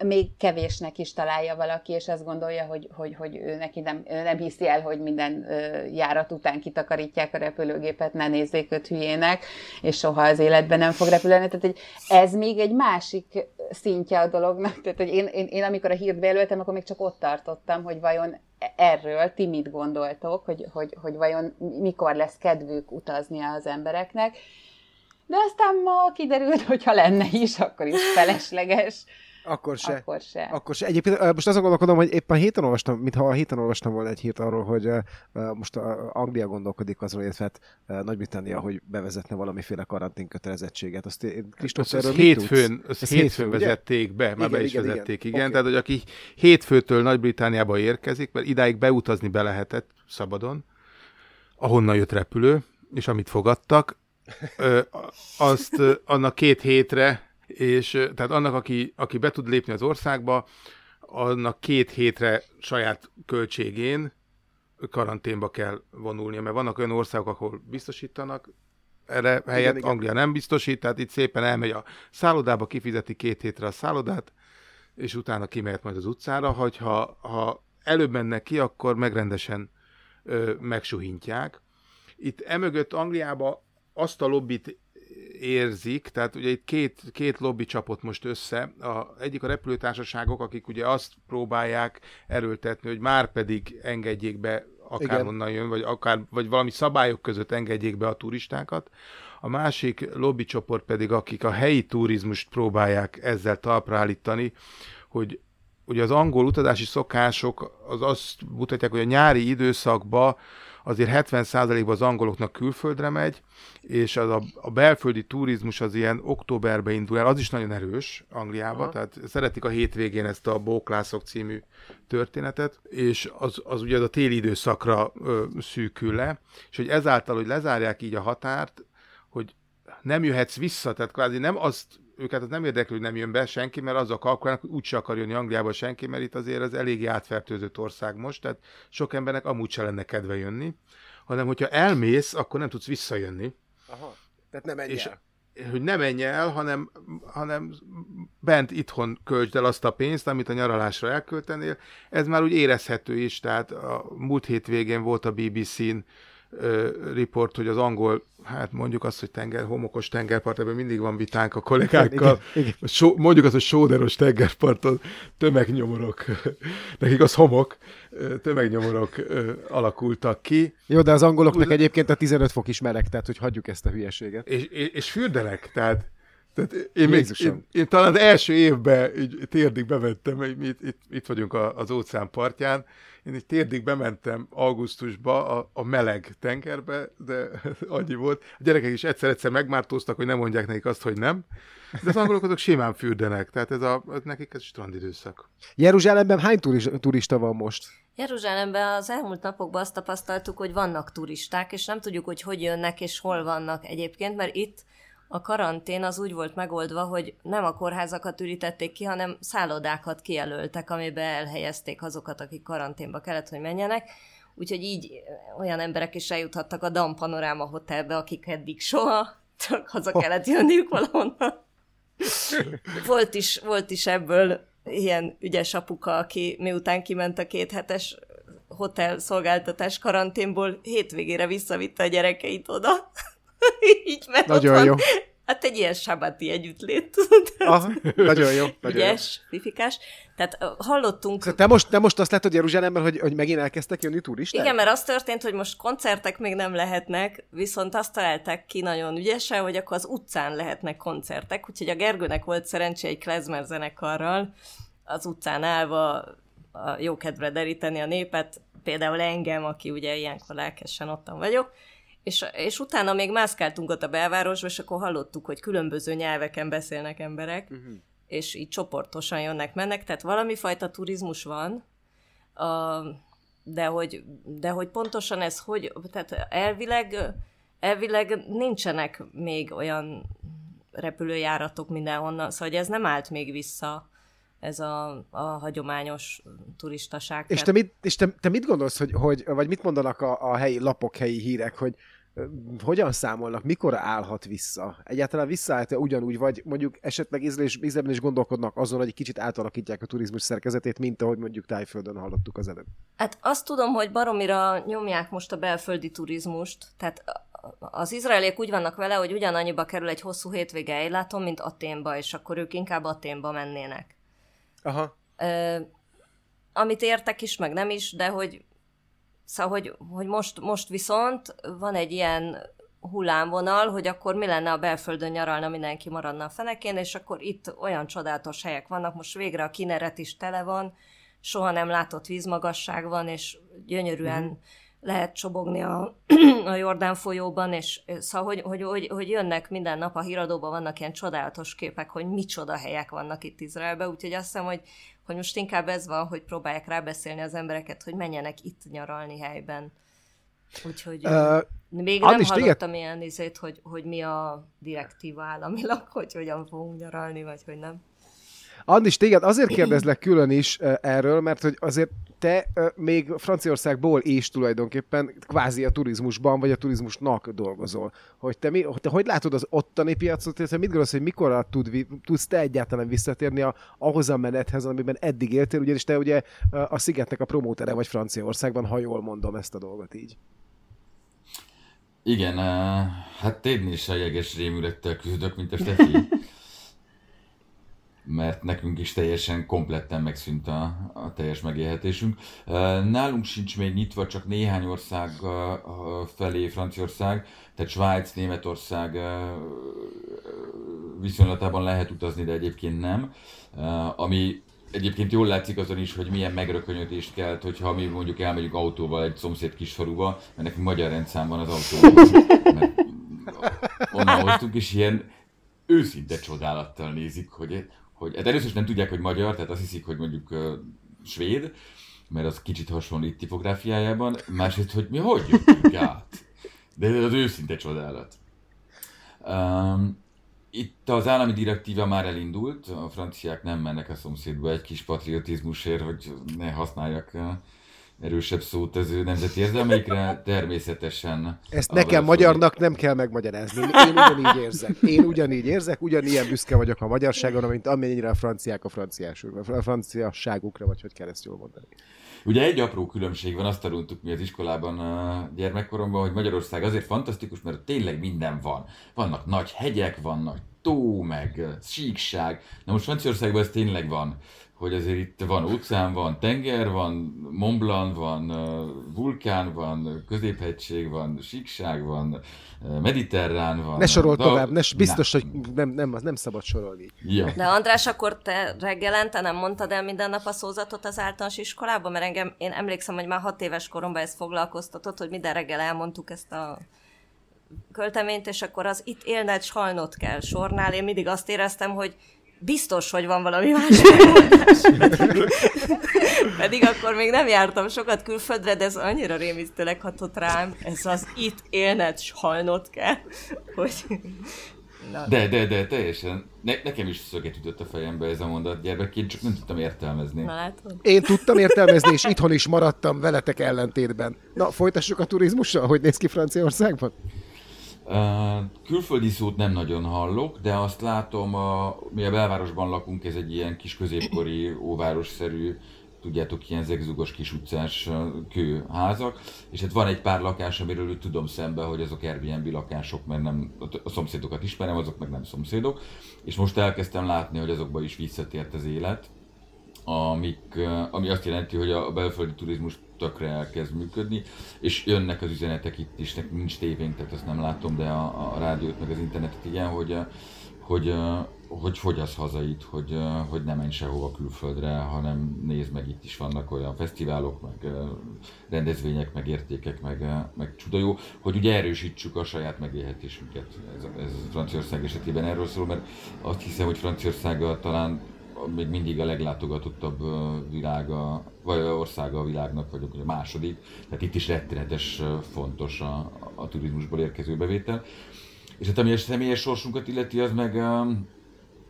még kevésnek is találja valaki, és azt gondolja, hogy, hogy, hogy ő neki nem, nem hiszi el, hogy minden járat után kitakarítják a repülőgépet, ne nézzék őt hülyének, és soha az életben nem fog repülni. Tehát ez még egy másik szintje a dolognak. Tehát, hogy én, én, én amikor a hírt bejelöltem, akkor még csak ott tartottam, hogy vajon erről ti mit gondoltok, hogy, hogy, hogy vajon mikor lesz kedvük utazni az embereknek. De aztán ma kiderült, hogy ha lenne is, akkor is felesleges akkor se. Akkor se. Akkor se. Egyébként most azon gondolkodom, hogy éppen héten olvastam, mintha a héten olvastam volna egy hírt arról, hogy most a Anglia gondolkodik azról, illetve hát, Nagy-Britannia, hogy bevezetne valamiféle karantén kötelezettséget. Azt Kristóf, ez, ez hétfőn, ez hétfőn, hétfőn vezették be, már igen, be is igen, vezették, igen. igen. Okay. Tehát, hogy aki hétfőtől Nagy-Britániába érkezik, mert idáig beutazni be lehetett szabadon, ahonnan jött repülő, és amit fogadtak, azt annak két hétre és tehát annak, aki, aki be tud lépni az országba, annak két hétre saját költségén karanténba kell vonulnia, mert vannak olyan országok, ahol biztosítanak erre helyet, igen. Anglia nem biztosít, tehát itt szépen elmegy a szállodába, kifizeti két hétre a szállodát, és utána kimehet majd az utcára, hogyha ha előbb mennek ki, akkor megrendesen ö, megsuhintják. Itt emögött Angliába azt a lobbit érzik, tehát ugye itt két, két lobby csapott most össze. A, egyik a repülőtársaságok, akik ugye azt próbálják erőltetni, hogy már pedig engedjék be akárhonnan jön, vagy, akár, vagy valami szabályok között engedjék be a turistákat. A másik lobbycsoport pedig, akik a helyi turizmust próbálják ezzel talpra állítani, hogy ugye az angol utazási szokások az azt mutatják, hogy a nyári időszakban azért 70%-ban az angoloknak külföldre megy, és az a, a belföldi turizmus az ilyen októberbe indul el, az is nagyon erős Angliába, Aha. tehát szeretik a hétvégén ezt a Bóklászok című történetet, és az, az ugye az a téli időszakra ö, szűkül le, és hogy ezáltal, hogy lezárják így a határt, hogy nem jöhetsz vissza, tehát kvázi nem azt őket az nem érdekli, hogy nem jön be senki, mert azzal kalkulálnak, hogy úgyse akar jönni Angliába senki, mert itt azért ez eléggé átfertőzött ország most, tehát sok embernek amúgy se lenne kedve jönni, hanem hogyha elmész, akkor nem tudsz visszajönni. Aha, tehát nem menj és, el. Hogy nem menj el, hanem, hanem bent itthon költsd el azt a pénzt, amit a nyaralásra elköltenél. Ez már úgy érezhető is, tehát a múlt hétvégén volt a BBC-n riport, hogy az angol, hát mondjuk azt, hogy tenger, homokos tengerpart, ebben mindig van vitánk a kollégákkal. Igen, igen. So, mondjuk azt, hogy sóderos tengerparton tömegnyomorok, [laughs] nekik az homok, tömegnyomorok alakultak ki. Jó, de az angoloknak egyébként a 15 fok is meleg, tehát hogy hagyjuk ezt a hülyeséget. És, és, és fürdenek, tehát tehát én, még, én, én, talán az első évben így térdig bementem, hogy mi itt, itt, itt vagyunk a, az óceán partján, én egy térdig bementem augusztusba a, a meleg tengerbe, de [laughs] annyi volt. A gyerekek is egyszer-egyszer megmártóztak, hogy nem mondják nekik azt, hogy nem. De az angolok azok simán fürdenek, tehát ez a, nekik ez strandidőszak. Jeruzsálemben hány turista van most? Jeruzsálemben az elmúlt napokban azt tapasztaltuk, hogy vannak turisták, és nem tudjuk, hogy hogy jönnek és hol vannak egyébként, mert itt a karantén az úgy volt megoldva, hogy nem a kórházakat ürítették ki, hanem szállodákat kijelöltek, amiben elhelyezték azokat, akik karanténba kellett, hogy menjenek. Úgyhogy így olyan emberek is eljuthattak a Dam Panoráma Hotelbe, akik eddig soha, csak haza kellett jönniük valahonnan. volt, is, volt is ebből ilyen ügyes apuka, aki miután kiment a két hetes hotel szolgáltatás karanténból, hétvégére visszavitte a gyerekeit oda. [laughs] Így, mert Nagyon van, jó. Hát egy ilyen sabati együttlét, tudod? Aha, nagyon jó. [laughs] Nagyon Ügyes, jó. fifikás. Tehát hallottunk... Te most, te most azt látod Jeruzsálemben, hogy, hogy megint elkezdtek jönni turisták? Igen, mert az történt, hogy most koncertek még nem lehetnek, viszont azt találták ki nagyon ügyesen, hogy akkor az utcán lehetnek koncertek, úgyhogy a Gergőnek volt szerencsé egy klezmer zenekarral az utcán állva a jókedvre deríteni a népet, például engem, aki ugye ilyenkor lelkesen ottan vagyok, és, és utána még mászkáltunk ott a belvárosba, és akkor hallottuk, hogy különböző nyelveken beszélnek emberek, uh-huh. és így csoportosan jönnek, mennek, tehát valami fajta turizmus van, a, de, hogy, de hogy pontosan ez hogy, tehát elvileg, elvileg nincsenek még olyan repülőjáratok mindenhonnan, szóval hogy ez nem állt még vissza ez a, a hagyományos turistaság. És te mit, és te, te mit gondolsz, hogy, hogy, vagy mit mondanak a, a helyi lapok, helyi hírek, hogy hogyan számolnak, mikor állhat vissza? Egyáltalán visszaállt-e ugyanúgy, vagy mondjuk esetleg ízlésben is gondolkodnak azon, hogy egy kicsit átalakítják a turizmus szerkezetét, mint ahogy mondjuk Tájföldön hallottuk az előbb? Hát azt tudom, hogy baromira nyomják most a belföldi turizmust, tehát az izraeliek úgy vannak vele, hogy ugyanannyiba kerül egy hosszú hétvége ellátom, mint Aténba, és akkor ők inkább Aténba mennének. Aha. Ö, amit értek is, meg nem is, de hogy Szóval, hogy, hogy most, most viszont van egy ilyen hullámvonal, hogy akkor mi lenne a belföldön nyaralna, mindenki maradna a fenekén, és akkor itt olyan csodálatos helyek vannak, most végre a kineret is tele van, soha nem látott vízmagasság van, és gyönyörűen uh-huh. lehet csobogni a, [clears throat] a Jordán folyóban, és szóval, hogy, hogy, hogy, hogy jönnek minden nap a híradóban, vannak ilyen csodálatos képek, hogy micsoda helyek vannak itt Izraelben, úgyhogy azt hiszem, hogy hogy most inkább ez van, hogy próbálják rábeszélni az embereket, hogy menjenek itt nyaralni helyben. Úgyhogy uh, még nem hallottam téged... ilyen izét, hogy, hogy mi a direktíva államilag, hogy hogyan fogunk nyaralni, vagy hogy nem. Andis, téged azért [clears throat] kérdezlek külön is erről, mert hogy azért te még Franciaországból is tulajdonképpen kvázi a turizmusban, vagy a turizmusnak dolgozol. Hogy te, mi, te hogy látod az ottani piacot, te mit gondolsz, hogy mikor tud, tudsz te egyáltalán visszatérni a, ahhoz a menethez, amiben eddig éltél, ugyanis te ugye a szigetnek a promótere vagy Franciaországban, ha jól mondom ezt a dolgot így. Igen, hát én is a jeges rémülettel küzdök, mint a Stefi [laughs] mert nekünk is teljesen kompletten megszűnt a, a teljes megélhetésünk. Nálunk sincs még nyitva, csak néhány ország felé Franciaország, tehát Svájc, Németország viszonylatában lehet utazni, de egyébként nem. Ami egyébként jól látszik azon is, hogy milyen megrökönyödést kelt, hogyha mi mondjuk elmegyünk autóval egy szomszéd kisfaluba, mert nekünk magyar rendszám van az autóban, [laughs] mert onnan hoztunk, és ilyen őszinte csodálattal nézik, hogy hogy hát először is nem tudják, hogy magyar, tehát azt hiszik, hogy mondjuk uh, svéd, mert az kicsit hasonlít tipográfiájában, másrészt, hogy mi hogy jöttünk át. De ez az őszinte csodálat. Um, itt az állami direktíva már elindult, a franciák nem mennek a szomszédba egy kis patriotizmusért, hogy ne használjak erősebb szót az ő nemzeti érzelmeikre, természetesen. Ezt nekem magyarnak nem kell megmagyarázni. Én ugyanígy érzek. Én ugyanígy érzek, ugyanilyen büszke vagyok a magyarságon, mint amennyire a franciák a, a franciasságukra, vagy hogy kell ezt jól mondani. Ugye egy apró különbség van, azt tanultuk mi az iskolában a gyermekkoromban, hogy Magyarország azért fantasztikus, mert tényleg minden van. Vannak nagy hegyek, van nagy tó, meg síkság. Na most Franciaországban ez tényleg van hogy azért itt van óceán, van tenger, van Mont Blanc, van vulkán, van középhegység, van síkság, van mediterrán, van... Ne sorol da... tovább, ne, biztos, Na. hogy nem, nem, nem szabad sorolni. Ja. De András, akkor te reggelente nem mondtad el minden nap a szózatot az általános iskolában? Mert engem, én emlékszem, hogy már hat éves koromban ezt foglalkoztatott, hogy minden reggel elmondtuk ezt a költeményt, és akkor az itt élned, sajnod kell sornál. Én mindig azt éreztem, hogy biztos, hogy van valami más. [laughs] Pedig akkor még nem jártam sokat külföldre, de ez annyira rémisztőleg hatott rám. Ez az itt élned, sajnod kell, hogy... Na. De, de, de, teljesen. Ne, nekem is szöget ütött a fejembe ez a mondat gyermekként, csak nem tudtam értelmezni. Na, látod? Én tudtam értelmezni, és itthon is maradtam veletek ellentétben. Na, folytassuk a turizmussal, hogy néz ki Franciaországban? Külföldi szót nem nagyon hallok, de azt látom, a, mi a belvárosban lakunk, ez egy ilyen kis középkori óvárosszerű, tudjátok, ilyen zegzugos kis utcás kőházak, és hát van egy pár lakás, amiről úgy tudom szembe, hogy azok Airbnb lakások, mert nem, a szomszédokat ismerem, azok meg nem szomszédok, és most elkezdtem látni, hogy azokba is visszatért az élet, amik, ami azt jelenti, hogy a belföldi turizmus tökre elkezd működni, és jönnek az üzenetek itt is, nincs tévénk, tehát azt nem látom, de a, a rádiót meg az internetet igen, hogy, hogy, hogy fogyassz haza itt, hogy, hogy ne menj sehova külföldre, hanem nézd meg, itt is vannak olyan fesztiválok, meg rendezvények, meg értékek, meg, meg csuda jó, hogy ugye erősítsük a saját megélhetésünket. Ez, ez Franciaország esetében erről szól, mert azt hiszem, hogy Franciaország talán még mindig a leglátogatottabb világa, vagy országa a világnak, vagy a második, tehát itt is rettenetes fontos a, a turizmusból érkező bevétel. És hát ami a személyes sorsunkat illeti, az meg,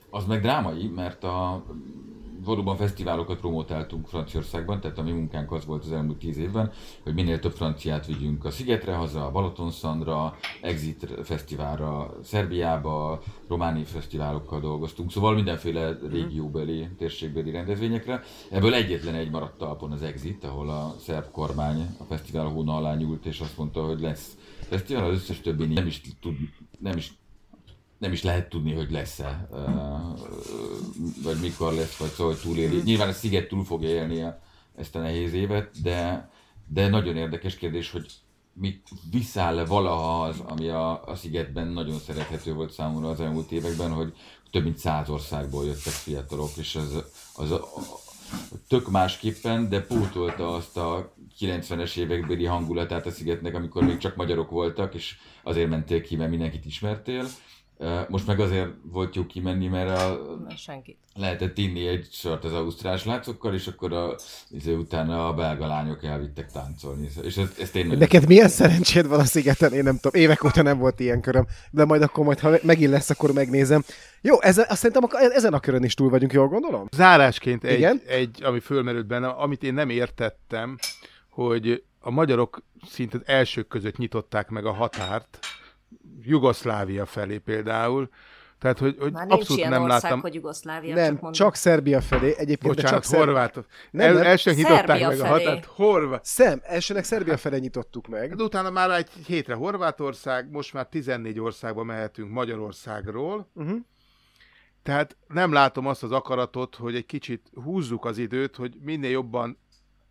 az meg drámai, mert a, valóban fesztiválokat promotáltunk Franciaországban, tehát a mi munkánk az volt az elmúlt tíz évben, hogy minél több franciát vigyünk a Szigetre haza, a Balatonszandra, Exit Fesztiválra, Szerbiába, románi fesztiválokkal dolgoztunk, szóval mindenféle mhm. régióbeli, térségbeli rendezvényekre. Ebből egyetlen egy maradt talpon az Exit, ahol a szerb kormány a fesztivál hóna alá nyúlt, és azt mondta, hogy lesz fesztivál, az összes többi nem is tud, nem is nem is lehet tudni, hogy lesz-e, vagy mikor lesz, vagy szóval, hogy túléli. Mhm. Nyilván a sziget túl fogja élni ezt a nehéz évet, de, de nagyon érdekes kérdés, hogy mit visszáll-e valaha az, ami a, a szigetben nagyon szerethető volt számomra az elmúlt években, hogy több mint száz országból jöttek fiatalok, és az, az a, tök másképpen, de pótolta azt a 90-es évekbeli hangulatát a szigetnek, amikor még csak magyarok voltak, és azért mentél ki, mert mindenkit ismertél. Most meg azért volt jó kimenni, mert a, Senkit. lehetett inni egy sort az ausztrál srácokkal, és akkor a, izé, utána a belga lányok elvittek táncolni. És ez, ez tényleg... Neked milyen szerencséd van a szigeten? Én nem tudom, évek óta nem volt ilyen köröm, de majd akkor majd, ha megint lesz, akkor megnézem. Jó, ezen, azt szerintem ezen a körön is túl vagyunk, jól gondolom? Zárásként egy, Igen? egy ami fölmerült benne, amit én nem értettem, hogy a magyarok szinte elsők között nyitották meg a határt, Jugoszlávia felé például. Tehát, hogy, hogy Már abszolút ilyen nem ország, láttam. hogy Jugoszlávia, nem, csak, csak Szerbia felé. Egyébként Bocsánat, csak Horvát. Nem, El, nem. elsőnek nyitották Szerbia meg a felé. határt. Horvát. Szem, elsőnek Szerbia felé nyitottuk meg. De utána már egy hétre Horvátország, most már 14 országba mehetünk Magyarországról. Uh-huh. Tehát nem látom azt az akaratot, hogy egy kicsit húzzuk az időt, hogy minél jobban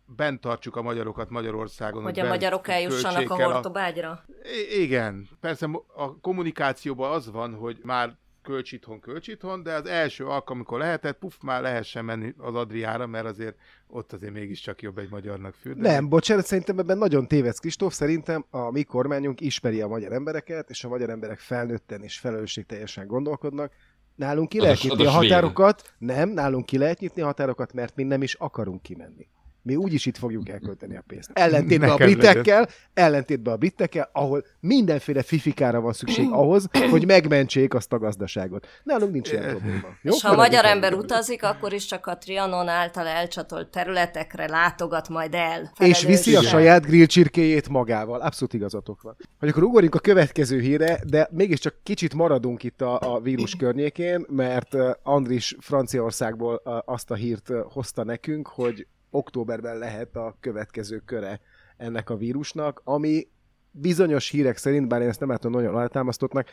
bent tartsuk a magyarokat Magyarországon. hogy a bent magyarok eljussanak a hortobágyra. I- igen, persze a kommunikációban az van, hogy már költs itthon, költs itthon, de az első alkalom, amikor lehetett, puf, már lehessen menni az Adriára, mert azért ott azért mégiscsak jobb egy magyarnak fürdeni. Nem, bocsánat, szerintem ebben nagyon tévedsz, Kristóf. Szerintem a mi kormányunk ismeri a magyar embereket, és a magyar emberek felnőtten és felelősségteljesen gondolkodnak. Nálunk ki lehet a- nyitni a a határokat. Nem, nálunk ki lehet nyitni a határokat, mert mi nem is akarunk kimenni. Mi úgyis itt fogjuk elkölteni a pénzt. [laughs] Ellentétben a britekkel, ellentétben a britekkel, ahol mindenféle fifikára van szükség [clears throat] ahhoz, hogy megmentsék azt a gazdaságot. Nálunk nincs ilyen [clears throat] probléma. Jó? És ha magyar ember utazik, akkor is csak a Trianon által elcsatolt területekre látogat majd el. És viszi a saját grill csirkéjét magával. Abszolút igazatok van. Hogy akkor ugorjunk a következő híre, de mégiscsak kicsit maradunk itt a, a vírus környékén, mert uh, Andris Franciaországból uh, azt a hírt uh, hozta nekünk, hogy októberben lehet a következő köre ennek a vírusnak, ami bizonyos hírek szerint, bár én ezt nem látom nagyon alátámasztottnak,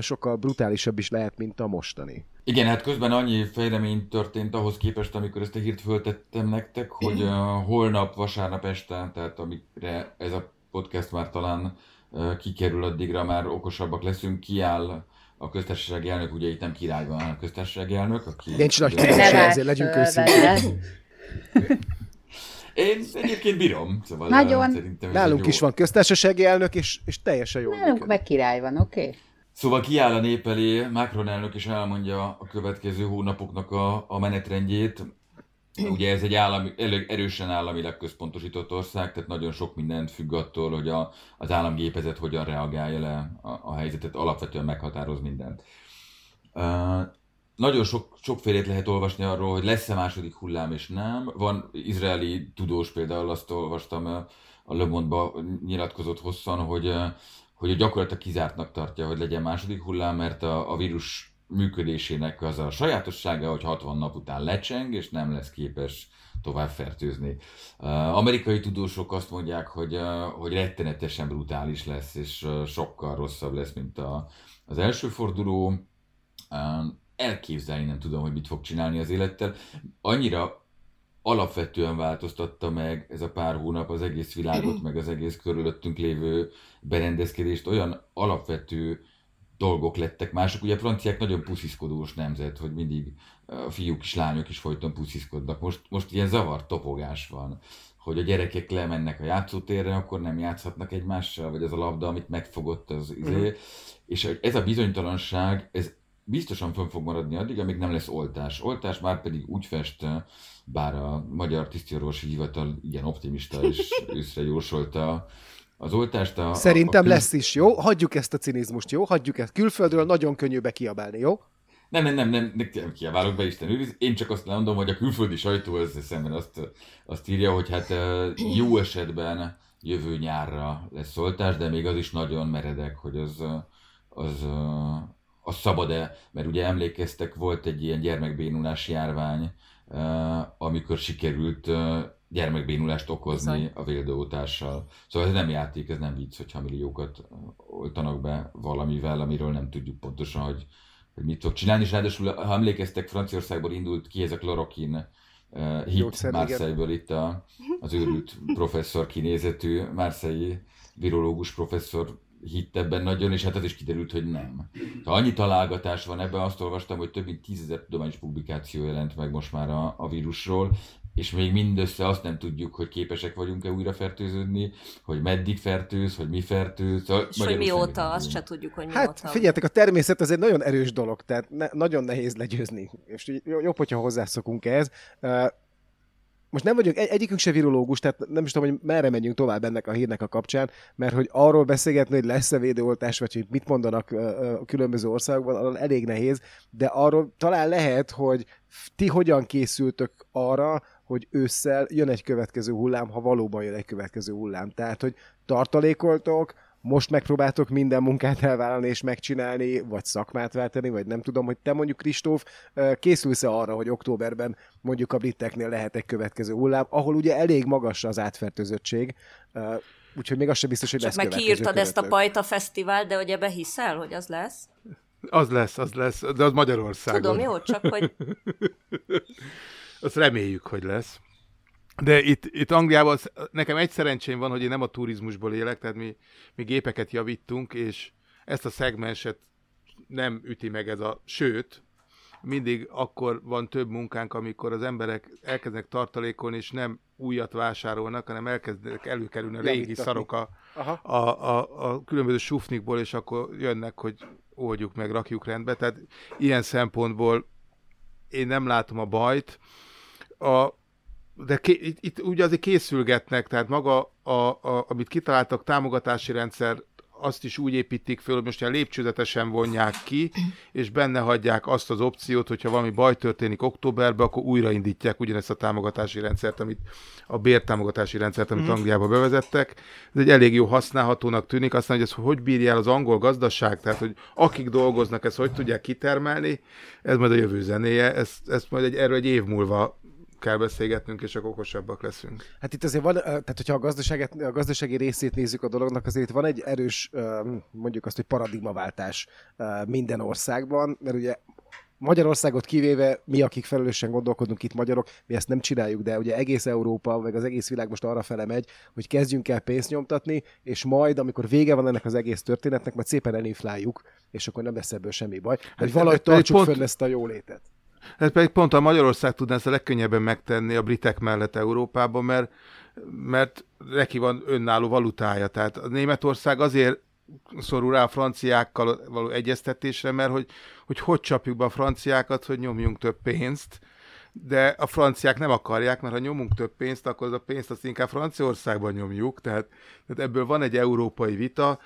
sokkal brutálisabb is lehet, mint a mostani. Igen, hát közben annyi fejlemény történt ahhoz képest, amikor ezt a hírt föltettem nektek, hogy holnap, vasárnap este, tehát amikre ez a podcast már talán kikerül, addigra már okosabbak leszünk, kiáll a köztársasági elnök, ugye itt nem király van, hanem köztársasági elnök, aki... Nincs nagy kérdés, ezért legyünk áll, őszinték. Én egyébként bírom, szóval Nagyon. uh, szerintem Nálunk jó- is van köztársasági elnök, és, és teljesen jól Nálunk meg király van, oké? Okay? Szóval kiáll a nép elé, Macron elnök is elmondja a következő hónapoknak a, a menetrendjét. Ugye ez egy állami, elég erősen államilag központosított ország, tehát nagyon sok mindent függ attól, hogy a, az államgépezet hogyan reagálja le a, a helyzetet, alapvetően meghatároz mindent. Uh, nagyon sok, sokfélét lehet olvasni arról, hogy lesz-e második hullám, és nem. Van izraeli tudós például, azt olvastam a Le Monde-ba nyilatkozott hosszan, hogy, hogy gyakorlatilag kizártnak tartja, hogy legyen második hullám, mert a, a vírus működésének az a sajátossága, hogy 60 nap után lecseng, és nem lesz képes tovább fertőzni. Amerikai tudósok azt mondják, hogy, hogy rettenetesen brutális lesz, és sokkal rosszabb lesz, mint a, az első forduló. Elképzelni nem tudom, hogy mit fog csinálni az élettel. Annyira alapvetően változtatta meg ez a pár hónap az egész világot, meg az egész körülöttünk lévő berendezkedést, olyan alapvető dolgok lettek mások. Ugye a franciák nagyon pusziszkodós nemzet, hogy mindig a fiúk és lányok is folyton pusziszkodnak. Most, most ilyen zavart topogás van, hogy a gyerekek lemennek a játszótérre, akkor nem játszhatnak egymással, vagy az a labda, amit megfogott az izé. Mm. És ez a bizonytalanság, ez biztosan fönn fog maradni addig, amíg nem lesz oltás. Oltás már pedig úgy fest, bár a Magyar Tisztiorvosi Hivatal igen optimista [laughs] és őszre jósolta az oltást. A, Szerintem a, a kül... lesz is, jó? Hagyjuk ezt a cinizmust, jó? Hagyjuk ezt. Külföldről nagyon könnyű bekiabálni, jó? Nem, nem, nem, nem, nem kiabálok be, Isten őriz. Én csak azt mondom, hogy a külföldi sajtó ezzel szemben azt, azt írja, hogy hát jó esetben jövő nyárra lesz oltás, de még az is nagyon meredek, hogy az, az, az szabad-e, mert ugye emlékeztek, volt egy ilyen gyermekbénulás járvány, amikor sikerült gyermekbénulást okozni Bizony. a véldőoltással. Szóval ez nem játék, ez nem vicc, hogyha milliókat oltanak be valamivel, amiről nem tudjuk pontosan, hogy, hogy mit fog csinálni, és ráadásul, ha emlékeztek, Franciaországból indult ki ez a klorokin uh, hit Marseille-ből itt a, az őrült [laughs] professzor kinézetű, Marseille virológus professzor hitt ebben nagyon, és hát ez is kiderült, hogy nem. Ha annyi találgatás van ebben, azt olvastam, hogy több mint tízezer tudományos publikáció jelent meg most már a, a vírusról, és még mindössze azt nem tudjuk, hogy képesek vagyunk-e újra fertőződni, hogy meddig fertőz, hogy mi fertőz. Szóval és hogy mióta, azt se tudjuk, hogy hát, mióta. Hát figyeljetek, a természet az egy nagyon erős dolog, tehát ne, nagyon nehéz legyőzni. És jobb, hogyha hozzászokunk ehhez. Most nem vagyunk, egy, egyikünk se virológus, tehát nem is tudom, hogy merre menjünk tovább ennek a hírnek a kapcsán, mert hogy arról beszélgetni, hogy lesz-e védőoltás, vagy hogy mit mondanak a különböző országokban, arról elég nehéz, de arról talán lehet, hogy ti hogyan készültök arra, hogy ősszel jön egy következő hullám, ha valóban jön egy következő hullám. Tehát, hogy tartalékoltok, most megpróbáltok minden munkát elvállalni és megcsinálni, vagy szakmát váltani, vagy nem tudom, hogy te mondjuk Kristóf készülsz-e arra, hogy októberben mondjuk a briteknél lehet egy következő hullám, ahol ugye elég magas az átfertőzöttség, úgyhogy még az sem biztos, hogy Csak lesz meg kiírtad ezt a Pajta Fesztivál, de hogy ebbe hiszel, hogy az lesz? Az lesz, az lesz, de az Magyarországon. Tudom, jó, csak hogy... [laughs] Azt reméljük, hogy lesz. De itt, itt Angliában az, nekem egy szerencsém van, hogy én nem a turizmusból élek, tehát mi, mi gépeket javítunk, és ezt a szegmenset nem üti meg ez a... Sőt, mindig akkor van több munkánk, amikor az emberek elkezdenek tartalékolni, és nem újat vásárolnak, hanem elkezdenek előkerülni a régi szarok a, a, a, a különböző sufnikból, és akkor jönnek, hogy oldjuk meg, rakjuk rendbe. Tehát ilyen szempontból én nem látom a bajt. A, de ké, itt, itt ugye azért készülgetnek, tehát maga, a, a, amit kitaláltak, támogatási rendszer, azt is úgy építik föl, hogy most ilyen lépcsőzetesen vonják ki, és benne hagyják azt az opciót, hogyha valami baj történik októberben, akkor újraindítják ugyanezt a támogatási rendszert, amit a bértámogatási rendszert, amit mm. Angliába bevezettek. Ez egy elég jó használhatónak tűnik, aztán, hogy ez hogy bírja el az angol gazdaság, tehát hogy akik dolgoznak, ezt hogy tudják kitermelni, ez majd a jövő zenéje, ezt, ezt majd egy, erről egy év múlva kell beszélgetnünk, és akkor okosabbak leszünk. Hát itt azért van, tehát hogyha a, gazdaságet, a gazdasági részét nézzük a dolognak, azért itt van egy erős, mondjuk azt, hogy paradigmaváltás minden országban, mert ugye Magyarországot kivéve, mi, akik felelősen gondolkodunk itt magyarok, mi ezt nem csináljuk, de ugye egész Európa, meg az egész világ most arra fele megy, hogy kezdjünk el pénzt nyomtatni, és majd, amikor vége van ennek az egész történetnek, majd szépen elinfláljuk, és akkor nem lesz ebből semmi baj. Hát, hogy valahogy tartsuk pont... fönn ezt a jólétet. Ez pedig pont a Magyarország tudná ezt a legkönnyebben megtenni a britek mellett Európában, mert, mert neki van önálló valutája. Tehát a Németország azért szorul rá a franciákkal való egyeztetésre, mert hogy, hogy hogy csapjuk be a franciákat, hogy nyomjunk több pénzt, de a franciák nem akarják, mert ha nyomunk több pénzt, akkor az a pénzt azt inkább Franciaországban nyomjuk, tehát, tehát ebből van egy európai vita.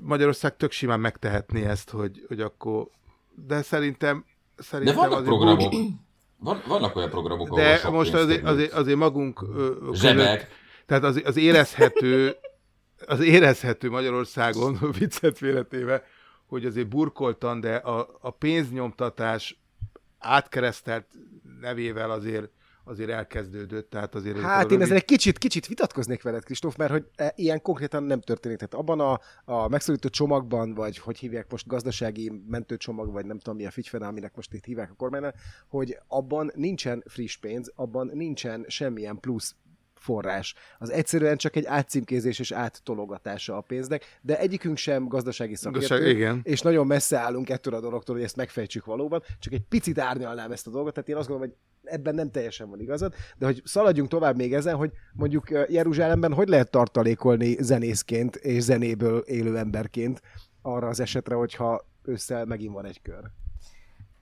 Magyarország tök simán megtehetné ezt, hogy, hogy akkor de szerintem Szerintem De vannak programok. Van, vannak olyan programok, ahol De most azért, azért, azért magunk Zsebek. tehát az, az érezhető, az érezhető Magyarországon, [laughs] viccet félretéve, hogy azért burkoltan, de a, a pénznyomtatás átkeresztelt nevével azért azért elkezdődött, tehát azért... Hát én ezzel egy kicsit, kicsit vitatkoznék veled, Kristóf, mert hogy e, ilyen konkrétan nem történik. Tehát abban a, a megszorító csomagban, vagy hogy hívják most gazdasági mentőcsomag, vagy nem tudom mi a figyfene, aminek most itt hívják a kormánynál, hogy abban nincsen friss pénz, abban nincsen semmilyen plusz forrás. Az egyszerűen csak egy átcímkézés és áttologatása a pénznek, de egyikünk sem gazdasági szakértő, igen. és nagyon messze állunk ettől a dologtól, hogy ezt megfejtsük valóban, csak egy picit árnyalnám ezt a dolgot, tehát én azt gondolom, hogy ebben nem teljesen van igazad, de hogy szaladjunk tovább még ezen, hogy mondjuk Jeruzsálemben hogy lehet tartalékolni zenészként és zenéből élő emberként arra az esetre, hogyha ősszel megint van egy kör.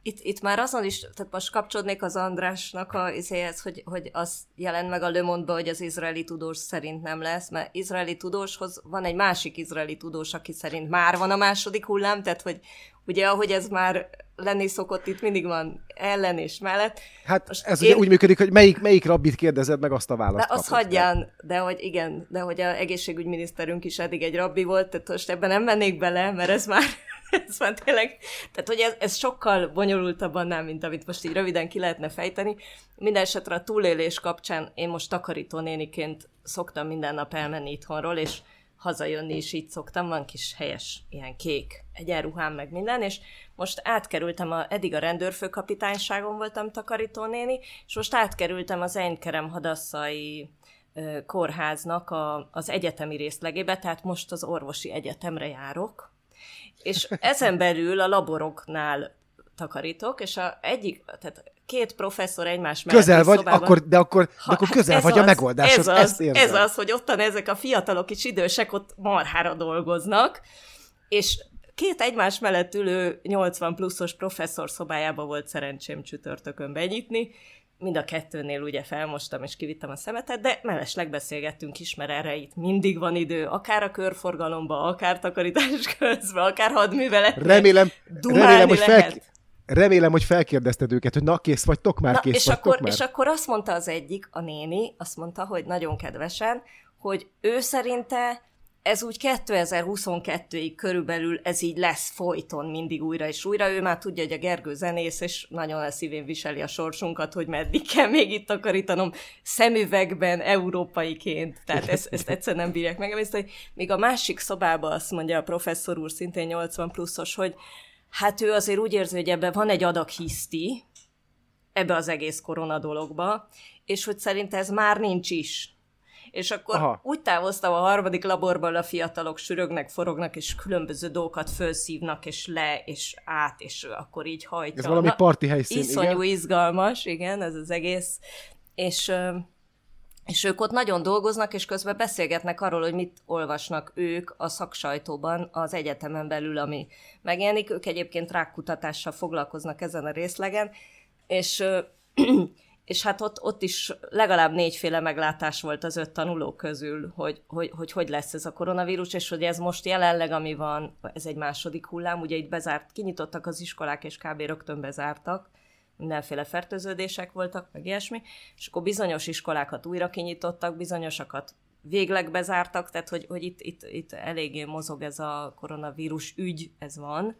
Itt, itt már azon is, tehát most kapcsolódnék az Andrásnak a izéhez, hogy, hogy az jelent meg a Le hogy az izraeli tudós szerint nem lesz, mert izraeli tudóshoz van egy másik izraeli tudós, aki szerint már van a második hullám, tehát hogy ugye ahogy ez már lenni szokott, itt mindig van ellen és mellett. Hát most ez én... ugye úgy működik, hogy melyik, melyik rabbit kérdezed meg, azt a választ De azt hagyján, de hogy igen, de hogy a egészségügyminiszterünk is eddig egy rabbi volt, tehát most ebben nem mennék bele, mert ez már [laughs] ez már tényleg, tehát hogy ez, ez sokkal bonyolultabb annál, mint amit most így röviden ki lehetne fejteni. Mindenesetre a túlélés kapcsán én most takarító néniként szoktam minden nap elmenni itthonról, és hazajönni is így szoktam, van kis helyes ilyen kék egyenruhám meg minden, és most átkerültem, a, eddig a rendőrfőkapitányságon voltam takarítónéni, és most átkerültem az Enykerem hadasszai kórháznak a, az egyetemi részlegébe, tehát most az orvosi egyetemre járok, és ezen belül a laboroknál takarítok, és a egyik, tehát két professzor egymás mellett Közel vagy, szobában, akkor, de, akkor, de akkor közel vagy az, a megoldáshoz, ez az, ezt érzem. Ez az, hogy ottan ezek a fiatalok és idősek ott marhára dolgoznak, és két egymás mellett ülő 80 pluszos professzor szobájába volt szerencsém csütörtökön benyitni, mind a kettőnél ugye felmostam és kivittem a szemetet, de mellesleg beszélgettünk is, mert erre itt mindig van idő, akár a körforgalomba, akár takarítás közben, akár hadművelet. Remélem, remélem, hogy fel, remélem, hogy felkérdezted őket, hogy na, kész vagytok már, na, kész és vagytok akkor, már. És akkor azt mondta az egyik, a néni, azt mondta, hogy nagyon kedvesen, hogy ő szerinte ez úgy 2022-ig körülbelül ez így lesz folyton mindig újra és újra. Ő már tudja, hogy a Gergő zenész, és nagyon a szívén viseli a sorsunkat, hogy meddig kell még itt takarítanom szemüvegben, európaiként. Tehát ezt, ezt egyszer nem bírják meg. még a másik szobában azt mondja a professzor úr, szintén 80 pluszos, hogy hát ő azért úgy érzi, hogy ebben van egy adag hiszti, ebbe az egész korona dologba, és hogy szerint ez már nincs is és akkor Aha. úgy távoztam a harmadik laborból, a fiatalok sürögnek, forognak, és különböző dolgokat felszívnak, és le, és át, és akkor így hajtja. Ez valami parti helyszín, Iszonyú igen? izgalmas, igen, ez az egész. És, és ők ott nagyon dolgoznak, és közben beszélgetnek arról, hogy mit olvasnak ők a szaksajtóban az egyetemen belül, ami megjelenik. Ők egyébként rákkutatással foglalkoznak ezen a részlegen, és [clears throat] és hát ott, ott is legalább négyféle meglátás volt az öt tanuló közül, hogy, hogy, hogy hogy lesz ez a koronavírus, és hogy ez most jelenleg, ami van, ez egy második hullám, ugye itt bezárt, kinyitottak az iskolák, és kb. rögtön bezártak, mindenféle fertőződések voltak, meg ilyesmi, és akkor bizonyos iskolákat újra kinyitottak, bizonyosakat végleg bezártak, tehát hogy, hogy itt, itt, itt eléggé mozog ez a koronavírus ügy, ez van,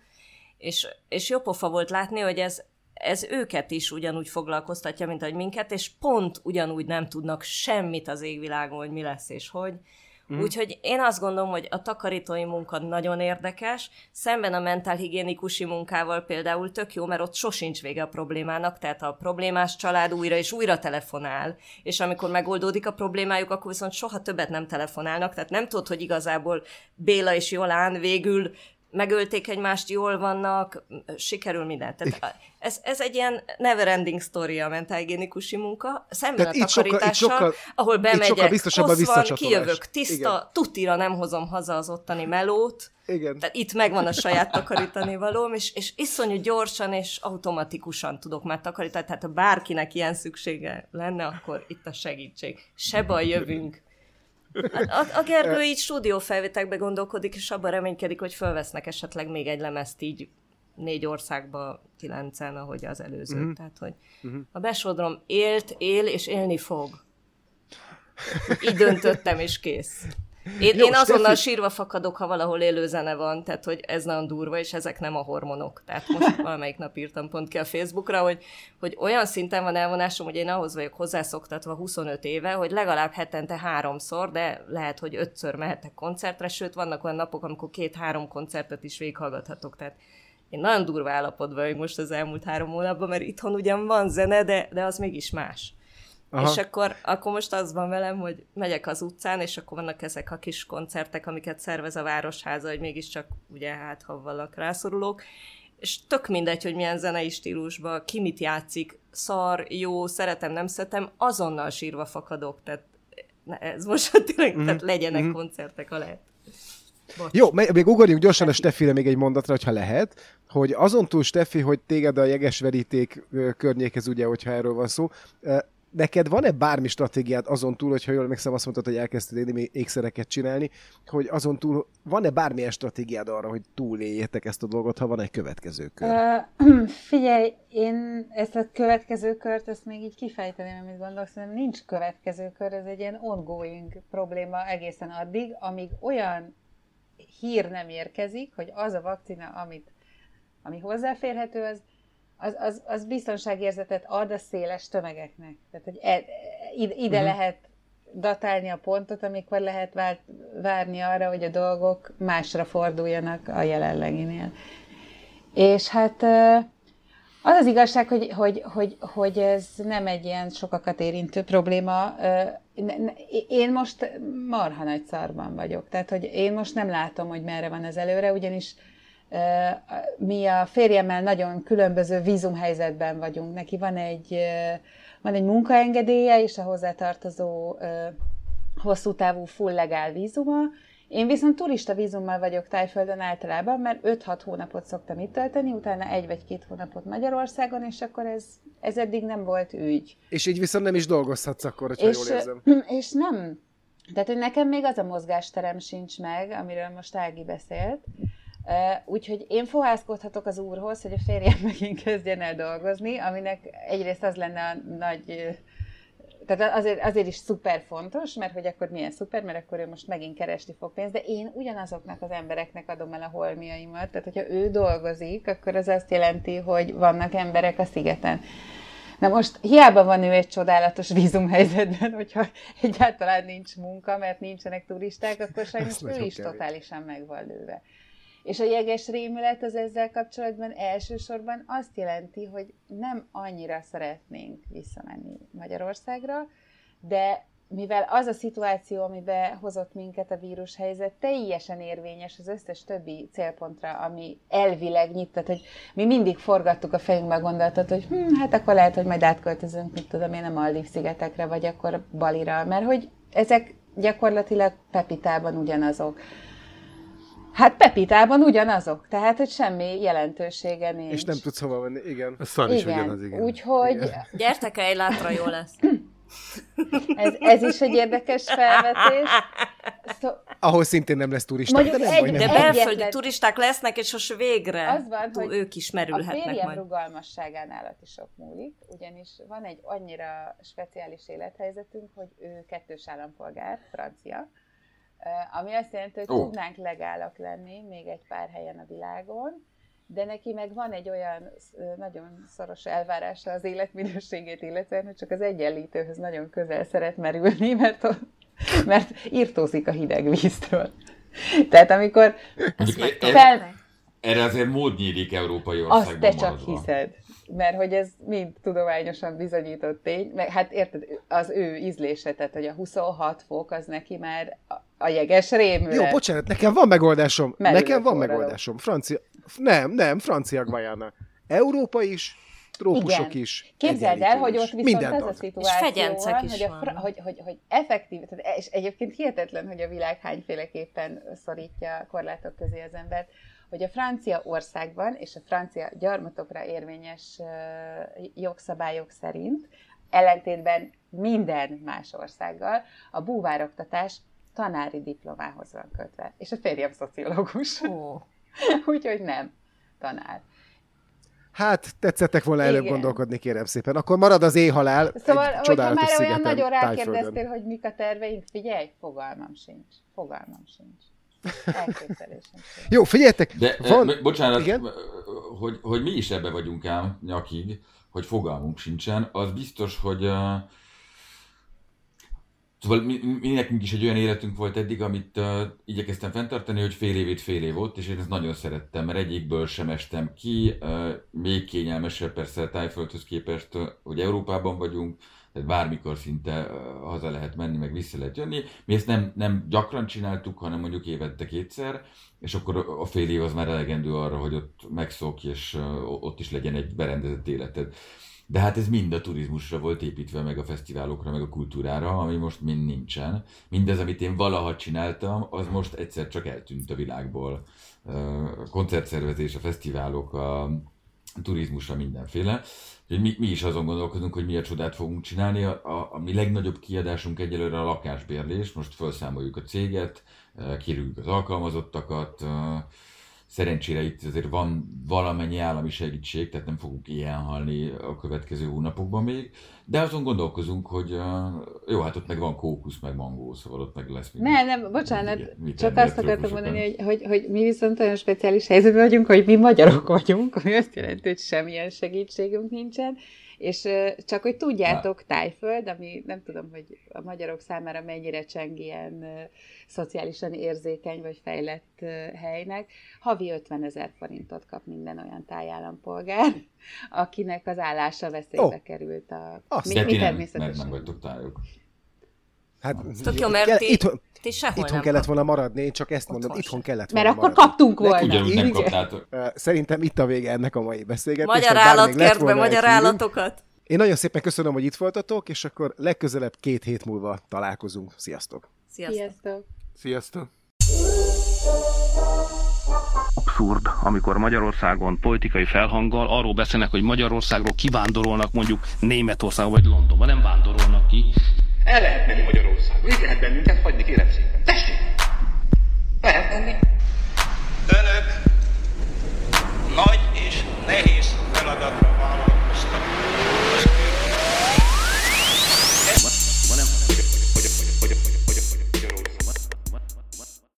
és, és jó pofa volt látni, hogy ez, ez őket is ugyanúgy foglalkoztatja, mint ahogy minket, és pont ugyanúgy nem tudnak semmit az égvilágon, hogy mi lesz és hogy. Mm. Úgyhogy én azt gondolom, hogy a takarítói munka nagyon érdekes, szemben a mentálhigiénikusi munkával például tök jó, mert ott sosincs vége a problémának, tehát a problémás család újra és újra telefonál, és amikor megoldódik a problémájuk, akkor viszont soha többet nem telefonálnak, tehát nem tudod, hogy igazából Béla és Jolán végül megölték egymást, jól vannak, sikerül minden. Tehát ez, ez egy ilyen never-ending story a mentálhigiénikusi munka, szemben a takarítással, sokkal, ahol bemegyek, kosz van, kijövök tiszta, Igen. tutira nem hozom haza az ottani melót, igen. Tehát itt megvan a saját takarítani valóm, és, és iszonyú gyorsan és automatikusan tudok már takarítani, tehát ha bárkinek ilyen szüksége lenne, akkor itt a segítség. Se baj, jövünk. A, a Gergő így stúdiófelvételekbe gondolkodik, és abban reménykedik, hogy fölvesznek esetleg még egy lemezt így négy országba, kilencen, ahogy az előző. Uh-huh. Tehát, hogy uh-huh. a besodrom élt, él, és élni fog. Így döntöttem, és kész. Én, Jó, én azonnal Steffi... sírva fakadok, ha valahol élő zene van, tehát hogy ez nagyon durva, és ezek nem a hormonok. Tehát most [laughs] valamelyik nap írtam pont ki a Facebookra, hogy, hogy olyan szinten van elvonásom, hogy én ahhoz vagyok hozzászoktatva 25 éve, hogy legalább hetente háromszor, de lehet, hogy ötször mehetek koncertre, sőt vannak olyan napok, amikor két-három koncertet is végighallgathatok. Tehát én nagyon durva állapotban vagyok most az elmúlt három hónapban, mert itthon ugyan van zene, de, de az mégis más. Aha. És akkor, akkor most az van velem, hogy megyek az utcán, és akkor vannak ezek a kis koncertek, amiket szervez a Városháza, hogy mégiscsak ugye hát, ha valak rászorulók, és tök mindegy, hogy milyen zenei stílusban, ki mit játszik, szar, jó, szeretem, nem szeretem, azonnal sírva fakadok, tehát ez most [laughs] tényleg, mm tehát legyenek mm koncertek, a lehet. Bocs. Jó, még ugorjunk gyorsan a Steffire még egy mondatra, hogyha lehet, hogy azon túl, Steffi, hogy téged a jegesveríték környékhez, ugye, hogyha erről van szó, neked van-e bármi stratégiád azon túl, hogyha jól emlékszem, azt mondtad, hogy elkezdted élni ékszereket csinálni, hogy azon túl van-e bármilyen stratégiád arra, hogy túléljétek ezt a dolgot, ha van egy következő kör? Uh, [clears throat] figyelj, én ezt a következő kört, ezt még így kifejteném, amit gondolok, szerintem nincs következő kör, ez egy ilyen ongoing probléma egészen addig, amíg olyan hír nem érkezik, hogy az a vakcina, amit, ami hozzáférhető, az az, az, az biztonságérzetet ad a széles tömegeknek. Tehát, hogy e, ide, ide uh-huh. lehet datálni a pontot, amikor lehet vár, várni arra, hogy a dolgok másra forduljanak a jelenleginél. És hát az az igazság, hogy, hogy, hogy, hogy ez nem egy ilyen sokakat érintő probléma. Én most marha nagy szarban vagyok. Tehát, hogy én most nem látom, hogy merre van az előre, ugyanis mi a férjemmel nagyon különböző vízumhelyzetben vagyunk. Neki van egy, van egy munkaengedélye és a hozzátartozó hosszú távú full legál vízuma. Én viszont turista vízummal vagyok Tájföldön általában, mert 5-6 hónapot szoktam itt tölteni, utána egy vagy két hónapot Magyarországon, és akkor ez, ez eddig nem volt ügy. És így viszont nem is dolgozhatsz akkor, hogyha és, jól érzem. [clears throat] És nem. Tehát, hogy nekem még az a mozgásterem sincs meg, amiről most Ági beszélt, Úgyhogy én fohászkodhatok az úrhoz, hogy a férjem [laughs] megint kezdjen el dolgozni, aminek egyrészt az lenne a nagy tehát azért, azért is szuper fontos, mert hogy akkor milyen szuper, mert akkor ő most megint keresni fog pénzt, de én ugyanazoknak az embereknek adom el a holmiaimat, tehát hogyha ő dolgozik, akkor az azt jelenti, hogy vannak emberek a szigeten. Na most hiába van ő egy csodálatos vízumhelyzetben, hogyha egyáltalán nincs munka, mert nincsenek turisták, akkor sajnos ő is kevés. totálisan meg van lőve. És a jeges rémület az ezzel kapcsolatban elsősorban azt jelenti, hogy nem annyira szeretnénk visszamenni Magyarországra, de mivel az a szituáció, amiben hozott minket a vírushelyzet, teljesen érvényes az összes többi célpontra, ami elvileg nyit, tehát hogy mi mindig forgattuk a fejünkbe a gondolatot, hogy hm, hát akkor lehet, hogy majd átköltözünk, mit tudom én, a Maldív szigetekre, vagy akkor Balira, mert hogy ezek gyakorlatilag Pepitában ugyanazok. Hát Pepitában ugyanazok, tehát hogy semmi jelentősége nincs. És nem tudsz hova menni, igen. A szar is igen. ugyanaz, igen. Úgyhogy... Igen. [laughs] Gyertek el, egy látra jó lesz. [clears throat] ez, ez is egy érdekes felvetés. Szó... Ahol szintén nem lesz turista. de, nem egy, de belföldi turisták lesznek, és most végre az van, hogy ők is merülhetnek a majd. rugalmasságán állat is sok múlik, ugyanis van egy annyira speciális élethelyzetünk, hogy ő kettős állampolgár, francia, ami azt jelenti, hogy oh. tudnánk legálak lenni még egy pár helyen a világon, de neki meg van egy olyan nagyon szoros elvárása az életminőségét illetve, hogy csak az egyenlítőhöz nagyon közel szeret merülni, mert, a, mert írtózik a hideg víztől. Tehát amikor fel... Erre azért mód nyílik európai országban Azt te csak maradva. hiszed mert hogy ez mind tudományosan bizonyított tény, meg hát érted, az ő ízlése, tehát hogy a 26 fok az neki már a jeges rémület. Jó, bocsánat, nekem van megoldásom. Merül nekem van forradó. megoldásom. Francia, nem, nem, francia Guayana. Európa is, trópusok Igen. is. Képzeld el, hogy ott viszont Minden ez a szituáció és van, is hogy, a, hogy, hogy, hogy effektív, tehát, és egyébként hihetetlen, hogy a világ hányféleképpen szorítja korlátok közé az embert, hogy a francia országban és a francia gyarmatokra érvényes jogszabályok szerint, ellentétben minden más országgal, a búvároktatás tanári diplomához van kötve. És a férjem szociológus. Oh. [laughs] Úgyhogy nem tanár. Hát, tetszettek volna előbb Igen. gondolkodni, kérem szépen. Akkor marad az éjhalál Szóval, hogyha már olyan nagyon rákérdeztél, hogy mik a terveink, figyelj, fogalmam sincs. Fogalmam sincs. [laughs] Jó, figyeljetek! De, van... bocsánat, Igen? Hogy, hogy mi is ebbe vagyunk ám nyakig, hogy fogalmunk sincsen, az biztos, hogy uh, Szóval mi, mi nekünk is egy olyan életünk volt eddig, amit uh, igyekeztem fenntartani, hogy fél évét fél év volt, és én ezt nagyon szerettem, mert egyikből sem estem ki, uh, még kényelmesebb persze a tájföldhöz képest, uh, hogy Európában vagyunk, tehát bármikor szinte haza lehet menni, meg vissza lehet jönni. Mi ezt nem, nem gyakran csináltuk, hanem mondjuk évente kétszer, és akkor a fél év az már elegendő arra, hogy ott megszokj, és ott is legyen egy berendezett életed. De hát ez mind a turizmusra volt építve, meg a fesztiválokra, meg a kultúrára, ami most mind nincsen. Mindez, amit én valaha csináltam, az most egyszer csak eltűnt a világból. A koncertszervezés, a fesztiválok, a turizmusra mindenféle. Mi, mi is azon gondolkozunk, hogy milyen csodát fogunk csinálni. A, a, a mi legnagyobb kiadásunk egyelőre a lakásbérlés. Most felszámoljuk a céget, kérjük az alkalmazottakat, Szerencsére itt azért van valamennyi állami segítség, tehát nem fogunk ilyen halni a következő hónapokban még, de azon gondolkozunk, hogy uh, jó, hát ott meg van kókusz, meg mangó, szóval ott meg lesz. Ne, nem, bocsánat, mit, mit csak azt akartam mondani, hogy, hogy, hogy mi viszont olyan speciális helyzetben vagyunk, hogy mi magyarok vagyunk, ami azt jelenti, hogy semmilyen segítségünk nincsen, és csak hogy tudjátok, Tájföld, ami nem tudom, hogy a magyarok számára mennyire cseng ilyen szociálisan érzékeny vagy fejlett helynek, havi 50 ezer forintot kap minden olyan tájállampolgár, [laughs] akinek az állása veszélybe oh. került. A... Azt mi, mi természetesen. Mert nem vagytok tájok. Hát, Tök jó, mert ti, itthon, ti sehol itthon kellett volna maradni, én csak ezt mondom, itthon kellett volna Mert akkor maradni. kaptunk volna. Ugyanúgy nem kaptátok. Szerintem itt a vége ennek a mai beszélgetésnek. Magyar állatkertbe, magyar állatokat. Én nagyon szépen köszönöm, hogy itt voltatok, és akkor legközelebb két hét múlva találkozunk. Sziasztok! Sziasztok! Sziasztok! Abszurd, amikor Magyarországon politikai felhanggal arról beszélnek, hogy Magyarországról kivándorolnak mondjuk Németországba vagy Londonba, nem vándorolnak ki. El lehet menni Magyarországon. Így lehet bennünket hagyni, kérem szépen. Tessék! Lehet menni. Önök nagy és nehéz feladatra